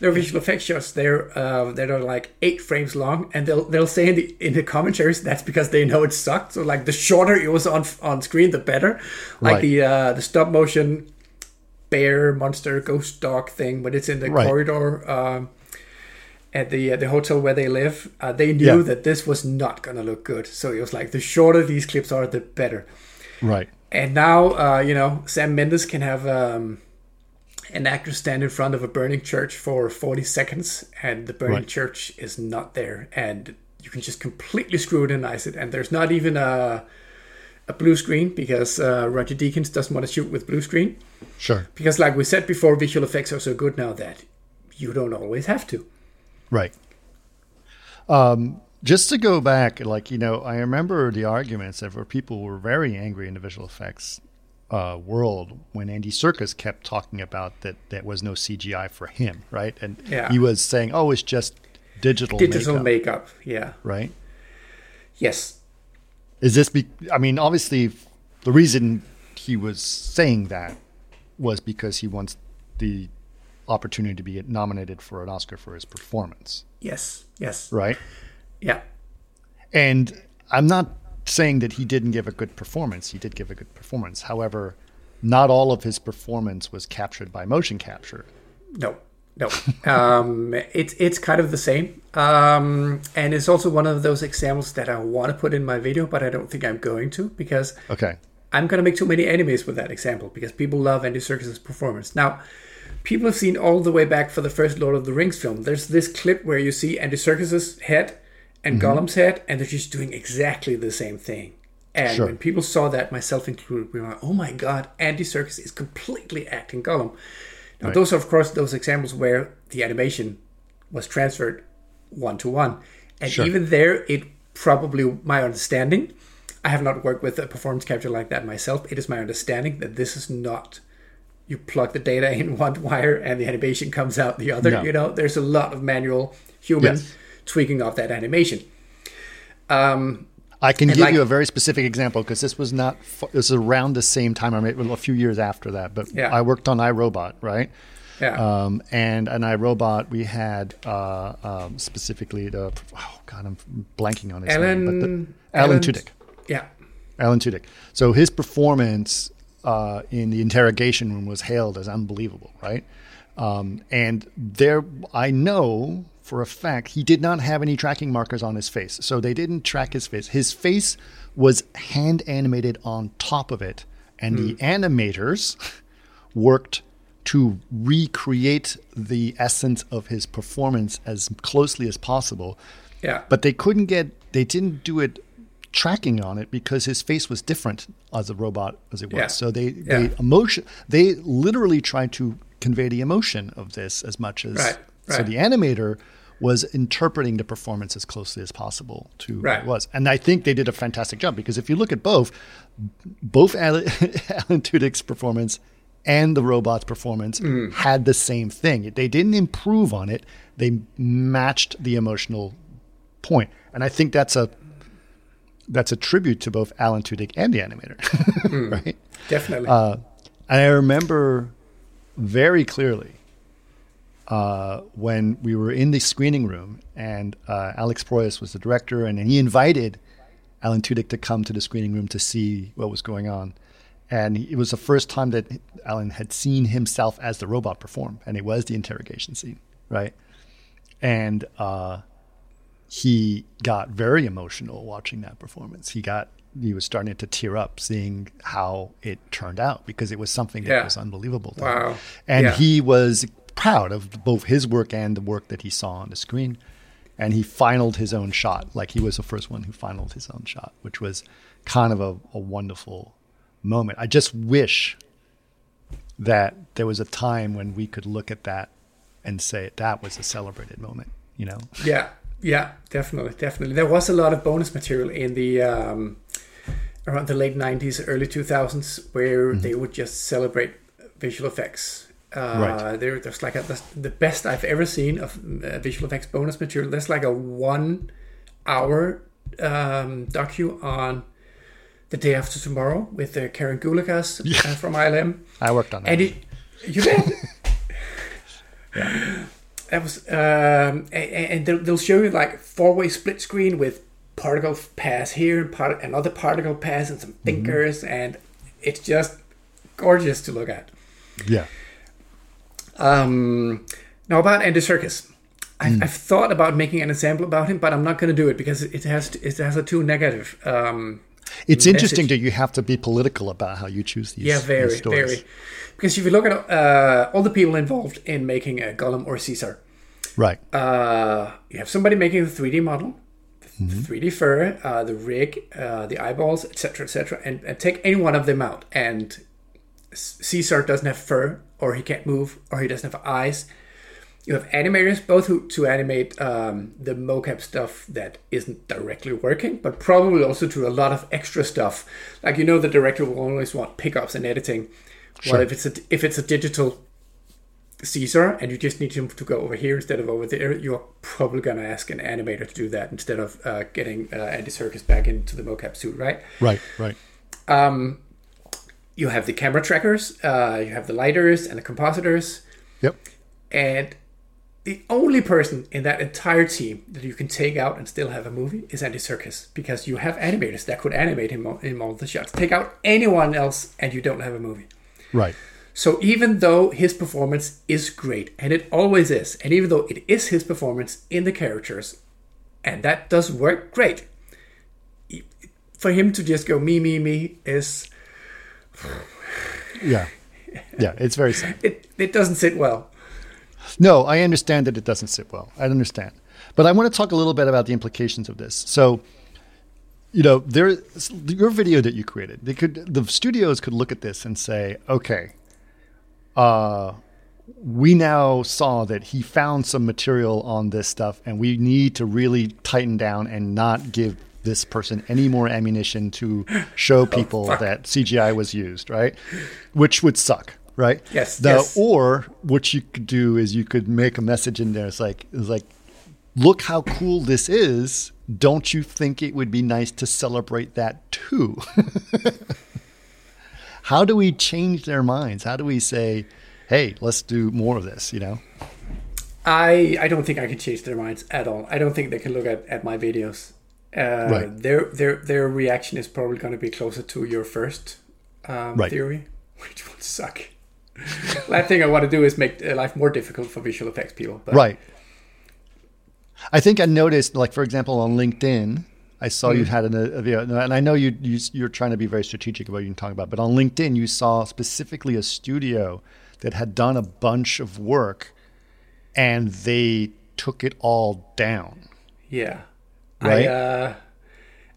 There are visual effects shots there uh, that are like eight frames long, and they'll they'll say in the in the commentaries that's because they know it sucked. So like the shorter it was on on screen, the better. Like Right. the uh, the stop motion bear monster ghost dog thing, but it's in the Right. corridor um, at the uh, the hotel where they live. Uh, they knew Yeah. that this was not gonna look good, so it was like the shorter these clips are, the better. right. And now, uh, you know, Sam Mendes can have um, an actor stand in front of a burning church for 40 seconds, and the burning Right. church is not there, and you can just completely scrutinize it, and there's not even a a blue screen because uh, Roger Deakins doesn't want to shoot with blue screen Sure. because, like we said before, visual effects are so good now that you don't always have to. Right. Um, just to go back, like you know, I remember the arguments that where people were very angry in the visual effects uh, world when Andy Serkis kept talking about that there was no CGI for him, right? And Yeah. he was saying, "Oh, it's just digital, Digital makeup, makeup, yeah, right?" yes, Is this? Be- I mean, obviously, the reason he was saying that was because he wants the opportunity to be nominated for an Oscar for his performance, yes, yes, right? yeah, And I'm not saying that he didn't give a good performance. He did give a good performance. However, not all of his performance was captured by motion capture. no, no. (laughs) um, it's it's kind of the same, um, and it's also one of those examples that I want to put in my video, but I don't think I'm going to because Okay. I'm gonna make too many enemies with that example because people love Andy Serkis's performance. Now, people have seen all the way back for the first Lord of the Rings film. There's this clip where you see Andy Serkis's head and mm-hmm. Gollum's head, and they're just doing exactly the same thing. And Sure. when people saw that, myself included, we were like, "Oh my God, Andy Serkis is completely acting Gollum." Now, Right. those are of course those examples where the animation was transferred one to one, and Sure. even there, it probably my understanding. I have not worked with a performance capture like that myself. It is my understanding that this is not you plug the data (laughs) in one wire and the animation comes out the other. No. You know, there's a lot of manual human Yes. Tweaking off that animation. Um, I can give like- you a very specific example because this was not, this is around the same time, I mean, a few years after that, but Yeah. I worked on I, Robot, right? yeah, Um, and an I, Robot, we had uh, um, specifically the, oh God, I'm blanking on his name, but Alan, the, Alan Tudyk. Yeah, Alan Tudyk. So his performance uh, in the interrogation room was hailed as unbelievable, right? Um, and there, I know for a fact he did not have any tracking markers on his face. So they didn't track his face. His face was hand animated on top of it. And the hmm. animators worked to recreate the essence of his performance as closely as possible. Yeah. But they couldn't get, they didn't do it tracking on it because his face was different as a robot as it was. Yeah. So they, Yeah. they emotion, they literally tried to convey the emotion of this as much as, Right, so the animator was interpreting the performance as closely as possible to what it was. And I think they did a fantastic job because if you look at both, both Alan, (laughs) Alan Tudyk's performance and the robot's performance Mm. had the same thing. They didn't improve on it. They matched the emotional point. And I think that's a that's a tribute to both Alan Tudyk and the animator, (laughs) Mm. right? Definitely. Uh, and I remember very clearly uh, when we were in the screening room and uh, Alex Proyas was the director, and he invited Alan Tudyk to come to the screening room to see what was going on. And it was the first time that Alan had seen himself as the robot perform, and it was the interrogation scene, right? And uh, he got very emotional watching that performance. He got he was starting to tear up seeing how it turned out because it was something that Yeah. was unbelievable. to him. Wow. And Yeah. he was proud of both his work and the work that he saw on the screen. And he finaled his own shot, like he was the first one who finaled his own shot, which was kind of a, a wonderful moment. I just wish that there was a time when we could look at that and say that was a celebrated moment, you know? Yeah, yeah, definitely, definitely. There was a lot of bonus material in the um, around the late '90s, early 2000s, where they would just celebrate visual effects. Uh, Right. There, there's like a, the best I've ever seen of uh, visual effects bonus material. There's like a one-hour um, docu on the day after tomorrow with uh, Karen Goulekas uh, from ILM. I worked on that. And it, you did. (laughs) That was, um, a- a- and they'll, they'll show you like four-way split screen with particle pass here and part another particle pass and some thinkers, and it's just gorgeous to look at. yeah. Um, now about Andy Serkis, I've, I've thought about making an example about him, but I'm not going to do it because it has it has a too negative. Um, It's interesting message. that you have to be political about how you choose these. Yeah, these very, stories. very. Because if you look at uh, all the people involved in making a Gollum or Caesar, Right. uh, you have somebody making the 3D model, the 3D fur, uh, the rig, uh, the eyeballs, etc., etc., and, and take any one of them out. And Caesar doesn't have fur, or he can't move, or he doesn't have eyes. You have animators, both who to animate um, the mocap stuff that isn't directly working, but probably also to a lot of extra stuff. Like you know, the director will always want pickups and editing. Sure. Well, if it's a if it's a digital Caesar and you just need him to go over here instead of over there, you're probably gonna ask an animator to do that instead of uh, getting uh, Andy Serkis back into the mocap suit, right? Right. Right. Um, you have the camera trackers, uh, you have the lighters and the compositors, Yep. and the only person in that entire team that you can take out and still have a movie is Andy Serkis because you have animators that could animate him in all the shots. Take out anyone else and you don't have a movie. Right. So even though his performance is great, and it always is, and even though it is his performance in the characters, and that does work great, for him to just go me me me is Yeah. Yeah. It's very sad. it it doesn't sit well. No, I understand that it doesn't sit well. I understand. But I want to talk a little bit about the implications of this. So, you know, there your video that you created, they could the studios could look at this and say, okay, uh we now saw that he found some material on this stuff and we need to really tighten down and not give this person any more ammunition to show oh, people fuck. that CGI was used, right? Which would suck, right? Yes, The- yes. Or what you could do is you could make a message in there. It's like it's like, look how cool this is. Don't you think it would be nice to celebrate that too? (laughs) how do we change their minds? How do we say, hey, let's do more of this? You know? I I don't think I can change their minds at all. I don't think they can look at, at my videos. Uh, Right. Their their their reaction is probably going to be closer to your first um, Right. theory, (laughs) which would suck. Last thing I want to do is make uh, life more difficult for visual effects people. But Right. I think I noticed, like for example, on LinkedIn, I saw Mm. you had an, a video, and I know you, you you're trying to be very strategic about what you can talk about, but on LinkedIn, you saw specifically a studio that had done a bunch of work, and they took it all down. Yeah. Right? I, uh,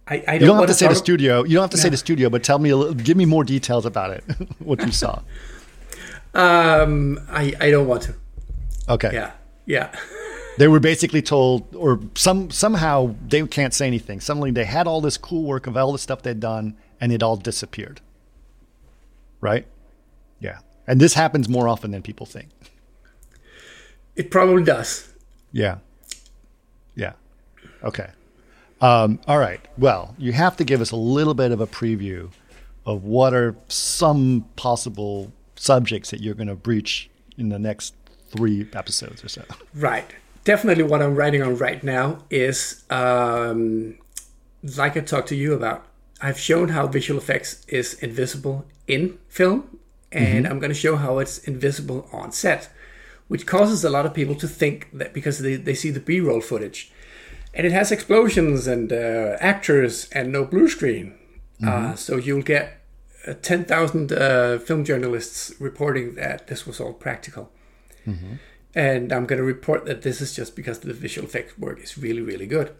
I, I don't, You don't have to say the studio. You don't have to say the studio, but tell me a little, give me more details about it. (laughs) what you saw. Um, I, I don't want to. Okay. Yeah. Yeah. (laughs) They were basically told, or some somehow they can't say anything. Suddenly they had all this cool work of all the stuff they'd done, and it all disappeared. Right? Yeah. And this happens more often than people think. It probably does. Yeah. Yeah. Okay. Um, all right. Well, you have to give us a little bit of a preview of what are some possible subjects that you're going to breach in the next three episodes or so. Right. Definitely what I'm writing on right now is, um, like I talked to you about, I've shown how visual effects is invisible in film, and I'm going to show how it's invisible on set, which causes a lot of people to think that because they, they see the B roll footage and it has explosions and uh, actors and no blue screen. Uh, so you'll get uh, 10,000 uh, film journalists reporting that this was all practical. And I'm going to report that this is just because the visual effects work is really, really good.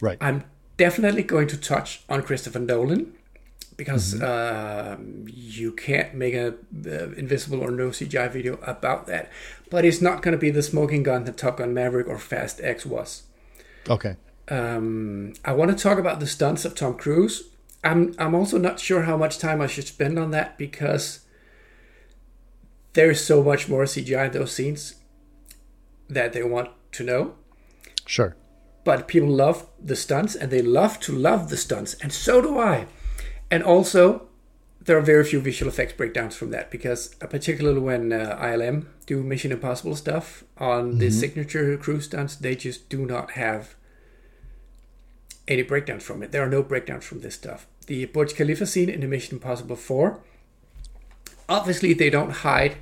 Right. I'm definitely going to touch on Christopher Nolan because um, you can't make a uh, invisible or no CGI video about that. But it's not going to be the smoking gun that Top Gun Maverick or Fast X was. Okay. Um, I want to talk about the stunts of Tom Cruise. I'm I'm also not sure how much time I should spend on that because there's so much more CGI in those scenes that they want to know. Sure. But people love the stunts and they love to love the stunts, and so do I. And also, there are very few visual effects breakdowns from that because, uh, particularly when uh, ILM do Mission Impossible stuff on the signature crew stunts, they just do not have any breakdowns from it. There are no breakdowns from this stuff. The Burj Khalifa scene in the Mission Impossible 4, obviously they don't hide.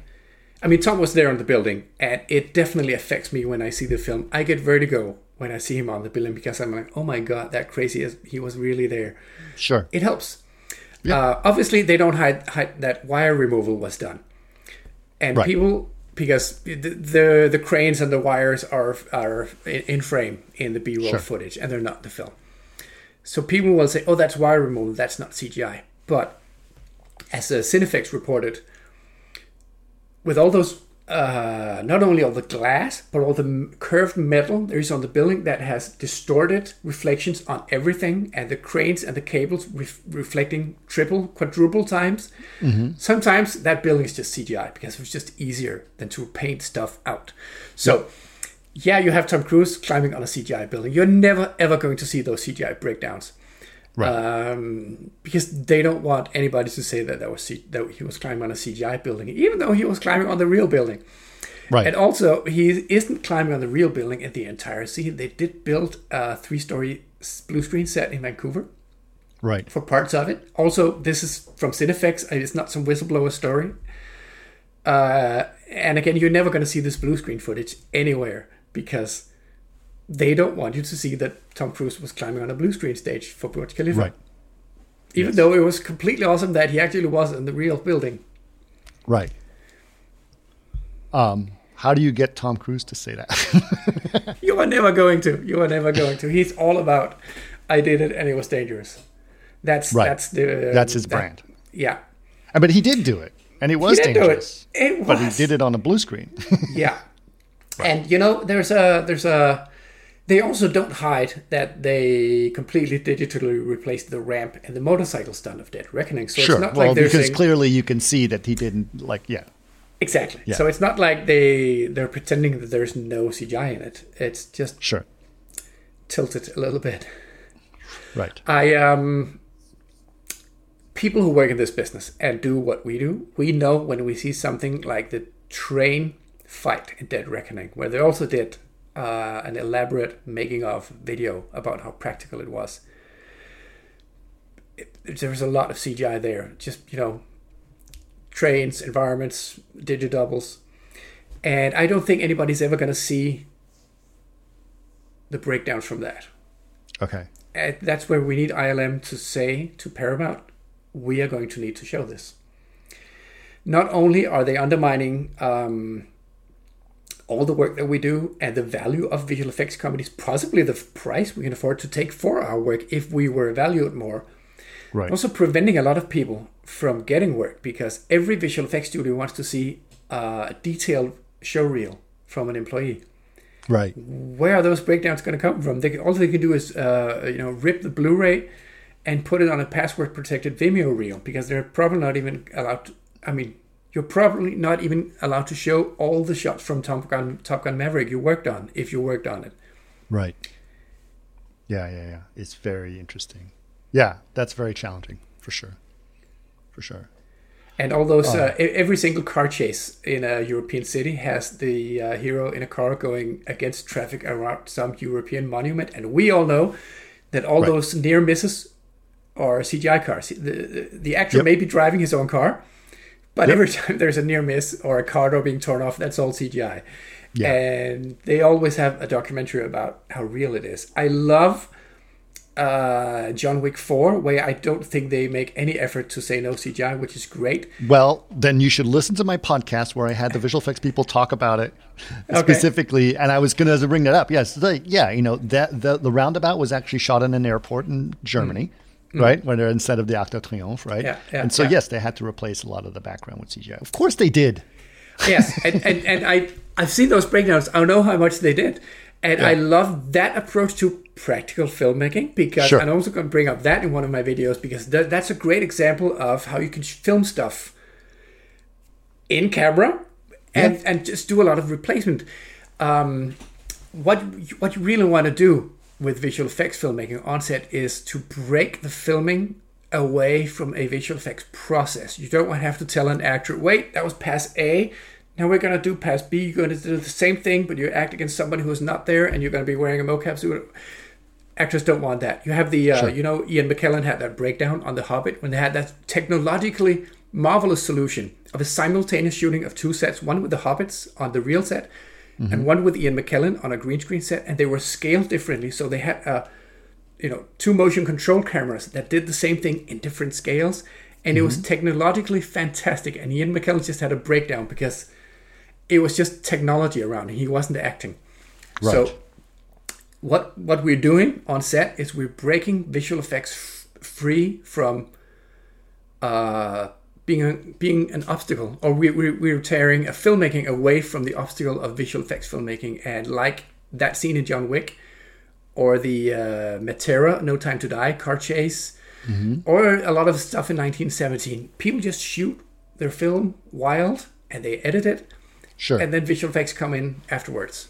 I mean, Tom was there on the building, and it definitely affects me when I see the film. I get vertigo when I see him on the building because I'm like, oh my god, that crazy is he was really there. Sure. It helps. Uh, obviously, they don't hide, hide that wire removal was done, and Right. people because the, the the cranes and the wires are are in frame in the B-roll Sure. footage, and they're not the film. So people will say, "Oh, that's wire removal. That's not CGI." But as uh, Cinefex reported, with all those, uh, not only all the glass, but all the m- curved metal there is on the building that has distorted reflections on everything, and the cranes and the cables ref- reflecting triple, quadruple times. Sometimes that building is just CGI because it was just easier than to paint stuff out. So, yeah, you have Tom Cruise climbing on a CGI building. You're never ever going to see those CGI breakdowns Right. um, because they don't want anybody to say that that was C- that he was climbing on a CGI building, even though he was climbing on the real building. right. And also, he isn't climbing on the real building in the entire scene. They did build a three-story blue screen set in Vancouver right. for parts of it. Also, this is from Cinefex. It's not some whistleblower story. Uh, and again, you're never going to see this blue screen footage anywhere because they don't want you to see that Tom Cruise was climbing on a blue screen stage for Burj Khalifa. Right. Even though it was completely awesome that he actually was in the real building. Right. Um, how do you get Tom Cruise to say that? (laughs) You are never going to. You are never going to. He's all about, I did it and it was dangerous. That's Right. that's the That's his that- brand. Yeah, but he did do it, and it was do it. dangerous. It was. But he did it on a blue screen. (laughs) yeah. And you know, there's a there's a. They also don't hide that they completely digitally replaced the ramp and the motorcycle stunt of Dead Reckoning. So sure. it's not well, like they're because saying clearly you can see that he didn't like. Yeah. exactly. Yeah. So it's not like they they're pretending that there's no CGI in it. It's just Sure. tilted a little bit. Right. I um people who work in this business and do what we do, we know when we see something like the train fight in Dead Reckoning, where they also did uh, an elaborate making of video about how practical it was. It, there was a lot of CGI there, just you know, trains, environments, digidoubles, and I don't think anybody's ever going to see the breakdowns from that. Okay. And that's where we need ILM to say to Paramount, we are going to need to show this. Not only are they undermining um, all the work that we do and the value of visual effects companies, possibly the price we can afford to take for our work if we were valued more. Right. Also preventing a lot of people from getting work because every visual effects studio wants to see a detailed show reel from an employee. Right. Where are those breakdowns going to come from? They, all they can do is uh, you know rip the Blu-ray and put it on a password protected Vimeo reel because they're probably not even allowed. To, I mean, you're probably not even allowed to show all the shots from Top Gun, Top Gun Maverick you worked on if you worked on it. Right. Yeah, yeah, yeah. It's very interesting. Yeah, that's very challenging for sure. For sure. And all those, uh, every single car chase in a European city has the uh, hero in a car going against traffic around some European monument, and we all know that all Right. those near misses are CGI cars. The, the, the actor Yep. may be driving his own car, but Yep. every time (laughs) there's a near miss or a car door being torn off, that's all CGI. Yeah. And they always have a documentary about how real it is. I love uh, John Wick 4, where I don't think they make any effort to say no CGI, which is great. Well, then you should listen to my podcast where I had the visual effects people talk about it (laughs) specifically, and I was going to bring that up. Yes, the, yeah, you know that the, the roundabout was actually shot in an airport in Germany, right? When they're instead of the Arc de Triomphe, right? Yeah, yeah, and so yeah. yes, they had to replace a lot of the background with CGI. Of course, they did. yes, and, and, and I I've seen those breakdowns. I know how much they did, and I love that approach to practical filmmaking because Sure. I'm also going to bring up that in one of my videos because that, that's a great example of how you can film stuff in camera and Yeah. and just do a lot of replacement. Um, what what you really want to do with visual effects filmmaking on set is to break the filming away from a visual effects process. You don't want to have to tell an actor, "Wait, that was pass A. Now we're gonna do pass B. You're gonna do the same thing, but you act against somebody who's not there, and you're gonna be wearing a mocap suit." Actors don't want that. You have the, uh, you know, Ian McKellen had that breakdown on The Hobbit when they had that technologically marvelous solution of a simultaneous shooting of two sets, one with the Hobbits on the real set, and one with Ian McKellen on a green screen set, and they were scaled differently. So they had uh, you know two motion control cameras that did the same thing in different scales, and it was technologically fantastic. And Ian McKellen just had a breakdown because it was just technology around. He wasn't acting. Right. So what what we're doing on set is we're breaking visual effects f- free from uh, being a, being an obstacle, or we, we, we're tearing a filmmaking away from the obstacle of visual effects filmmaking. And like that scene in John Wick, or the uh, Matera No Time to Die car chase, or a lot of stuff in 1917, people just shoot their film wild and they edit it, Sure. and then visual effects come in afterwards.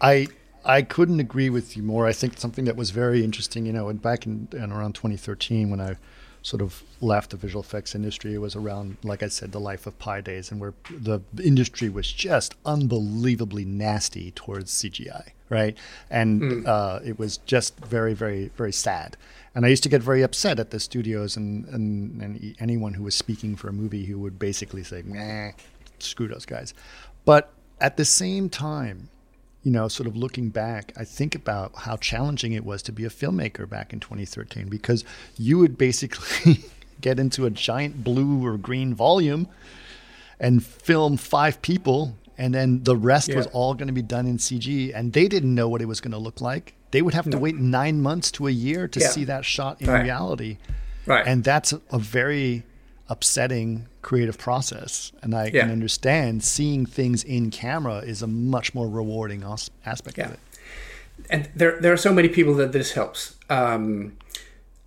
I I couldn't agree with you more. I think something that was very interesting, you know, and back in, in around 2013 when I sort of left the visual effects industry, it was around, like I said, the life of Pi days, and where the industry was just unbelievably nasty towards CGI, right? And uh, it was just very, very, very sad. And I used to get very upset at the studios and, and, and anyone who was speaking for a movie who would basically say, nah, screw those guys. But at the same time, you know, sort of looking back, I think about how challenging it was to be a filmmaker back in 2013 because you would basically (laughs) get into a giant blue or green volume and film five people, and then the rest was all going to be done in CG, and they didn't know what it was going to look like. They would have to wait nine months to a year to Yeah. see that shot in Right. reality. Right. And that's a very upsetting creative process. And I Yeah. can understand seeing things in camera is a much more rewarding as- aspect Yeah. of it. and there there are so many people that this helps. Um,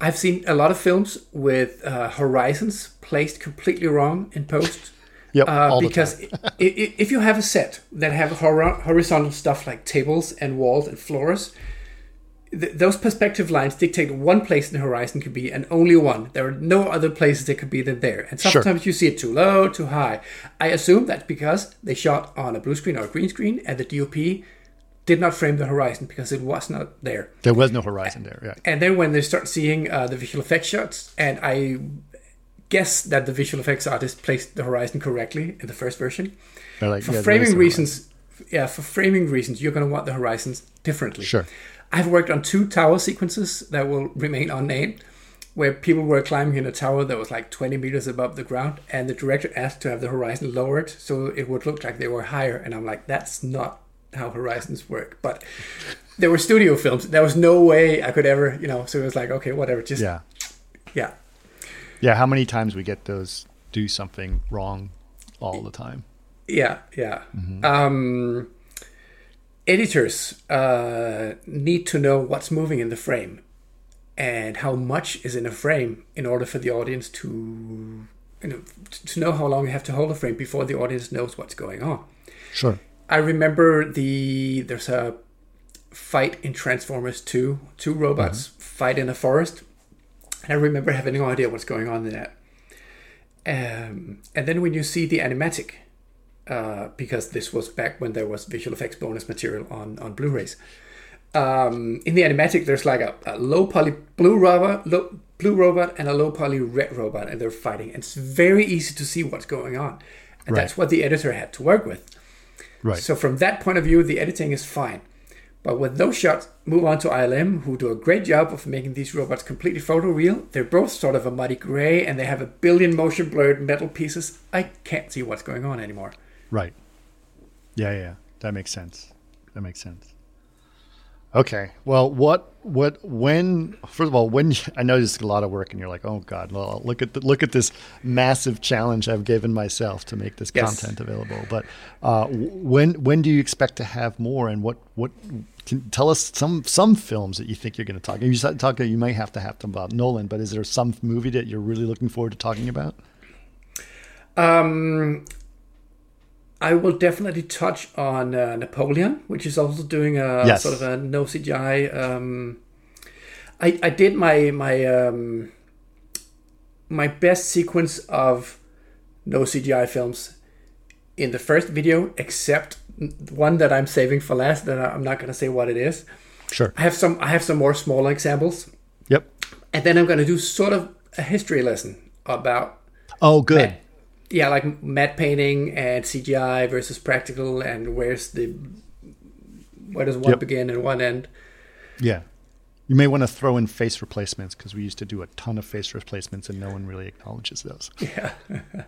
I've seen a lot of films with uh, horizons placed completely wrong in post. (laughs) Yep, Uh, all because (laughs) if you have a set that have hor- horizontal stuff like tables and walls and floors, th- those perspective lines dictate one place in the horizon could be, and only one. There are no other places they could be than there. And Sure. sometimes you see it too low, too high. I assume that's because they shot on a blue screen or a green screen, and the DOP did not frame the horizon because it was not there. There was no horizon there. Yeah. And then when they start seeing uh, the visual effects shots, and I guess that the visual effects artist placed the horizon correctly in the first version. Like, For yeah, framing reasons, yeah, for framing reasons, you're going to want the horizons differently. Sure. I've worked on two tower sequences that will remain unnamed, where people were climbing in a tower that was like 20 meters above the ground, and the director asked to have the horizon lowered so it would look like they were higher. And I'm like, that's not how horizons work. But there were studio films. There was no way I could ever, you know. So it was like, okay, whatever. Just Yeah. yeah. Yeah. How many times we get those do something wrong all the time? Yeah, yeah. Um, editors uh, need to know what's moving in the frame and how much is in a frame in order for the audience to you know to know how long you have to hold a frame before the audience knows what's going on. Sure. I remember the there's a fight in Transformers 2. Two robots fight in a forest. And I remember having no idea what's going on in that. Um, and then when you see the animatic, uh, because this was back when there was visual effects bonus material on, on Blu-rays. Um, in the animatic, there's like a, a low poly blue robot, low, blue robot, and a low poly red robot, and they're fighting. And it's very easy to see what's going on, and Right. that's what the editor had to work with. Right. So from that point of view, the editing is fine. But with those shots, move on to ILM, who do a great job of making these robots completely photoreal. They're both sort of a muddy gray, and they have a billion motion blurred metal pieces. I can't see what's going on anymore. Right. Yeah, yeah, yeah. That makes sense. That makes sense. Okay. Well, what, what, when? First of all, when (laughs) I know this is a lot of work, and you're like, oh God, well, look at the, look at this massive challenge I've given myself to make this Yes. content available. But uh, when when do you expect to have more? And what what can tell us some some films that you think you're going to talk? You said talk. You might have to have them about Nolan, but is there some movie that you're really looking forward to talking about? Um, I will definitely touch on uh, Napoleon, which is also doing a Yes. sort of a no CGI. Um, I I did my my um, my best sequence of no CGI films in the first video, except one that I'm saving for last. That I'm not going to say what it is. Sure. I have some I have some more smaller examples, Yep. and then I'm going to do sort of a history lesson about Oh, good. Matte- yeah, like matte painting and CGI versus practical, and where's the where does one Yep. begin and one end? Yeah. You may want to throw in face replacements because we used to do a ton of face replacements and no one really acknowledges those. (laughs) Yeah, (laughs)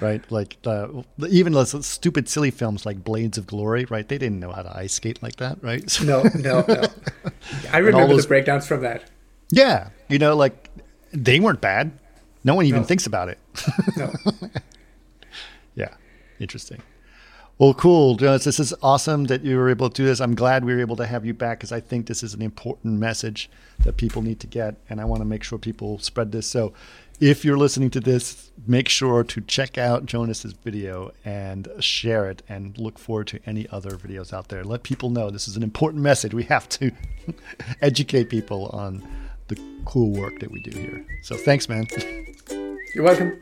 right? Like uh, even those stupid, silly films like Blades of Glory, right? They didn't know how to ice skate like that, right? (laughs) No, no, no. I remember those- the breakdowns from that. yeah. You know, like they weren't bad. No one even No. thinks about it. No, (laughs) Yeah. Interesting. Well, cool. Jonas, this is awesome that you were able to do this. I'm glad we were able to have you back because I think this is an important message that people need to get. And I want to make sure people spread this. So if you're listening to this, make sure to check out Jonas's video and share it and look forward to any other videos out there. Let people know this is an important message. We have to (laughs) educate people on the cool work that we do here. So thanks, man. you're welcome.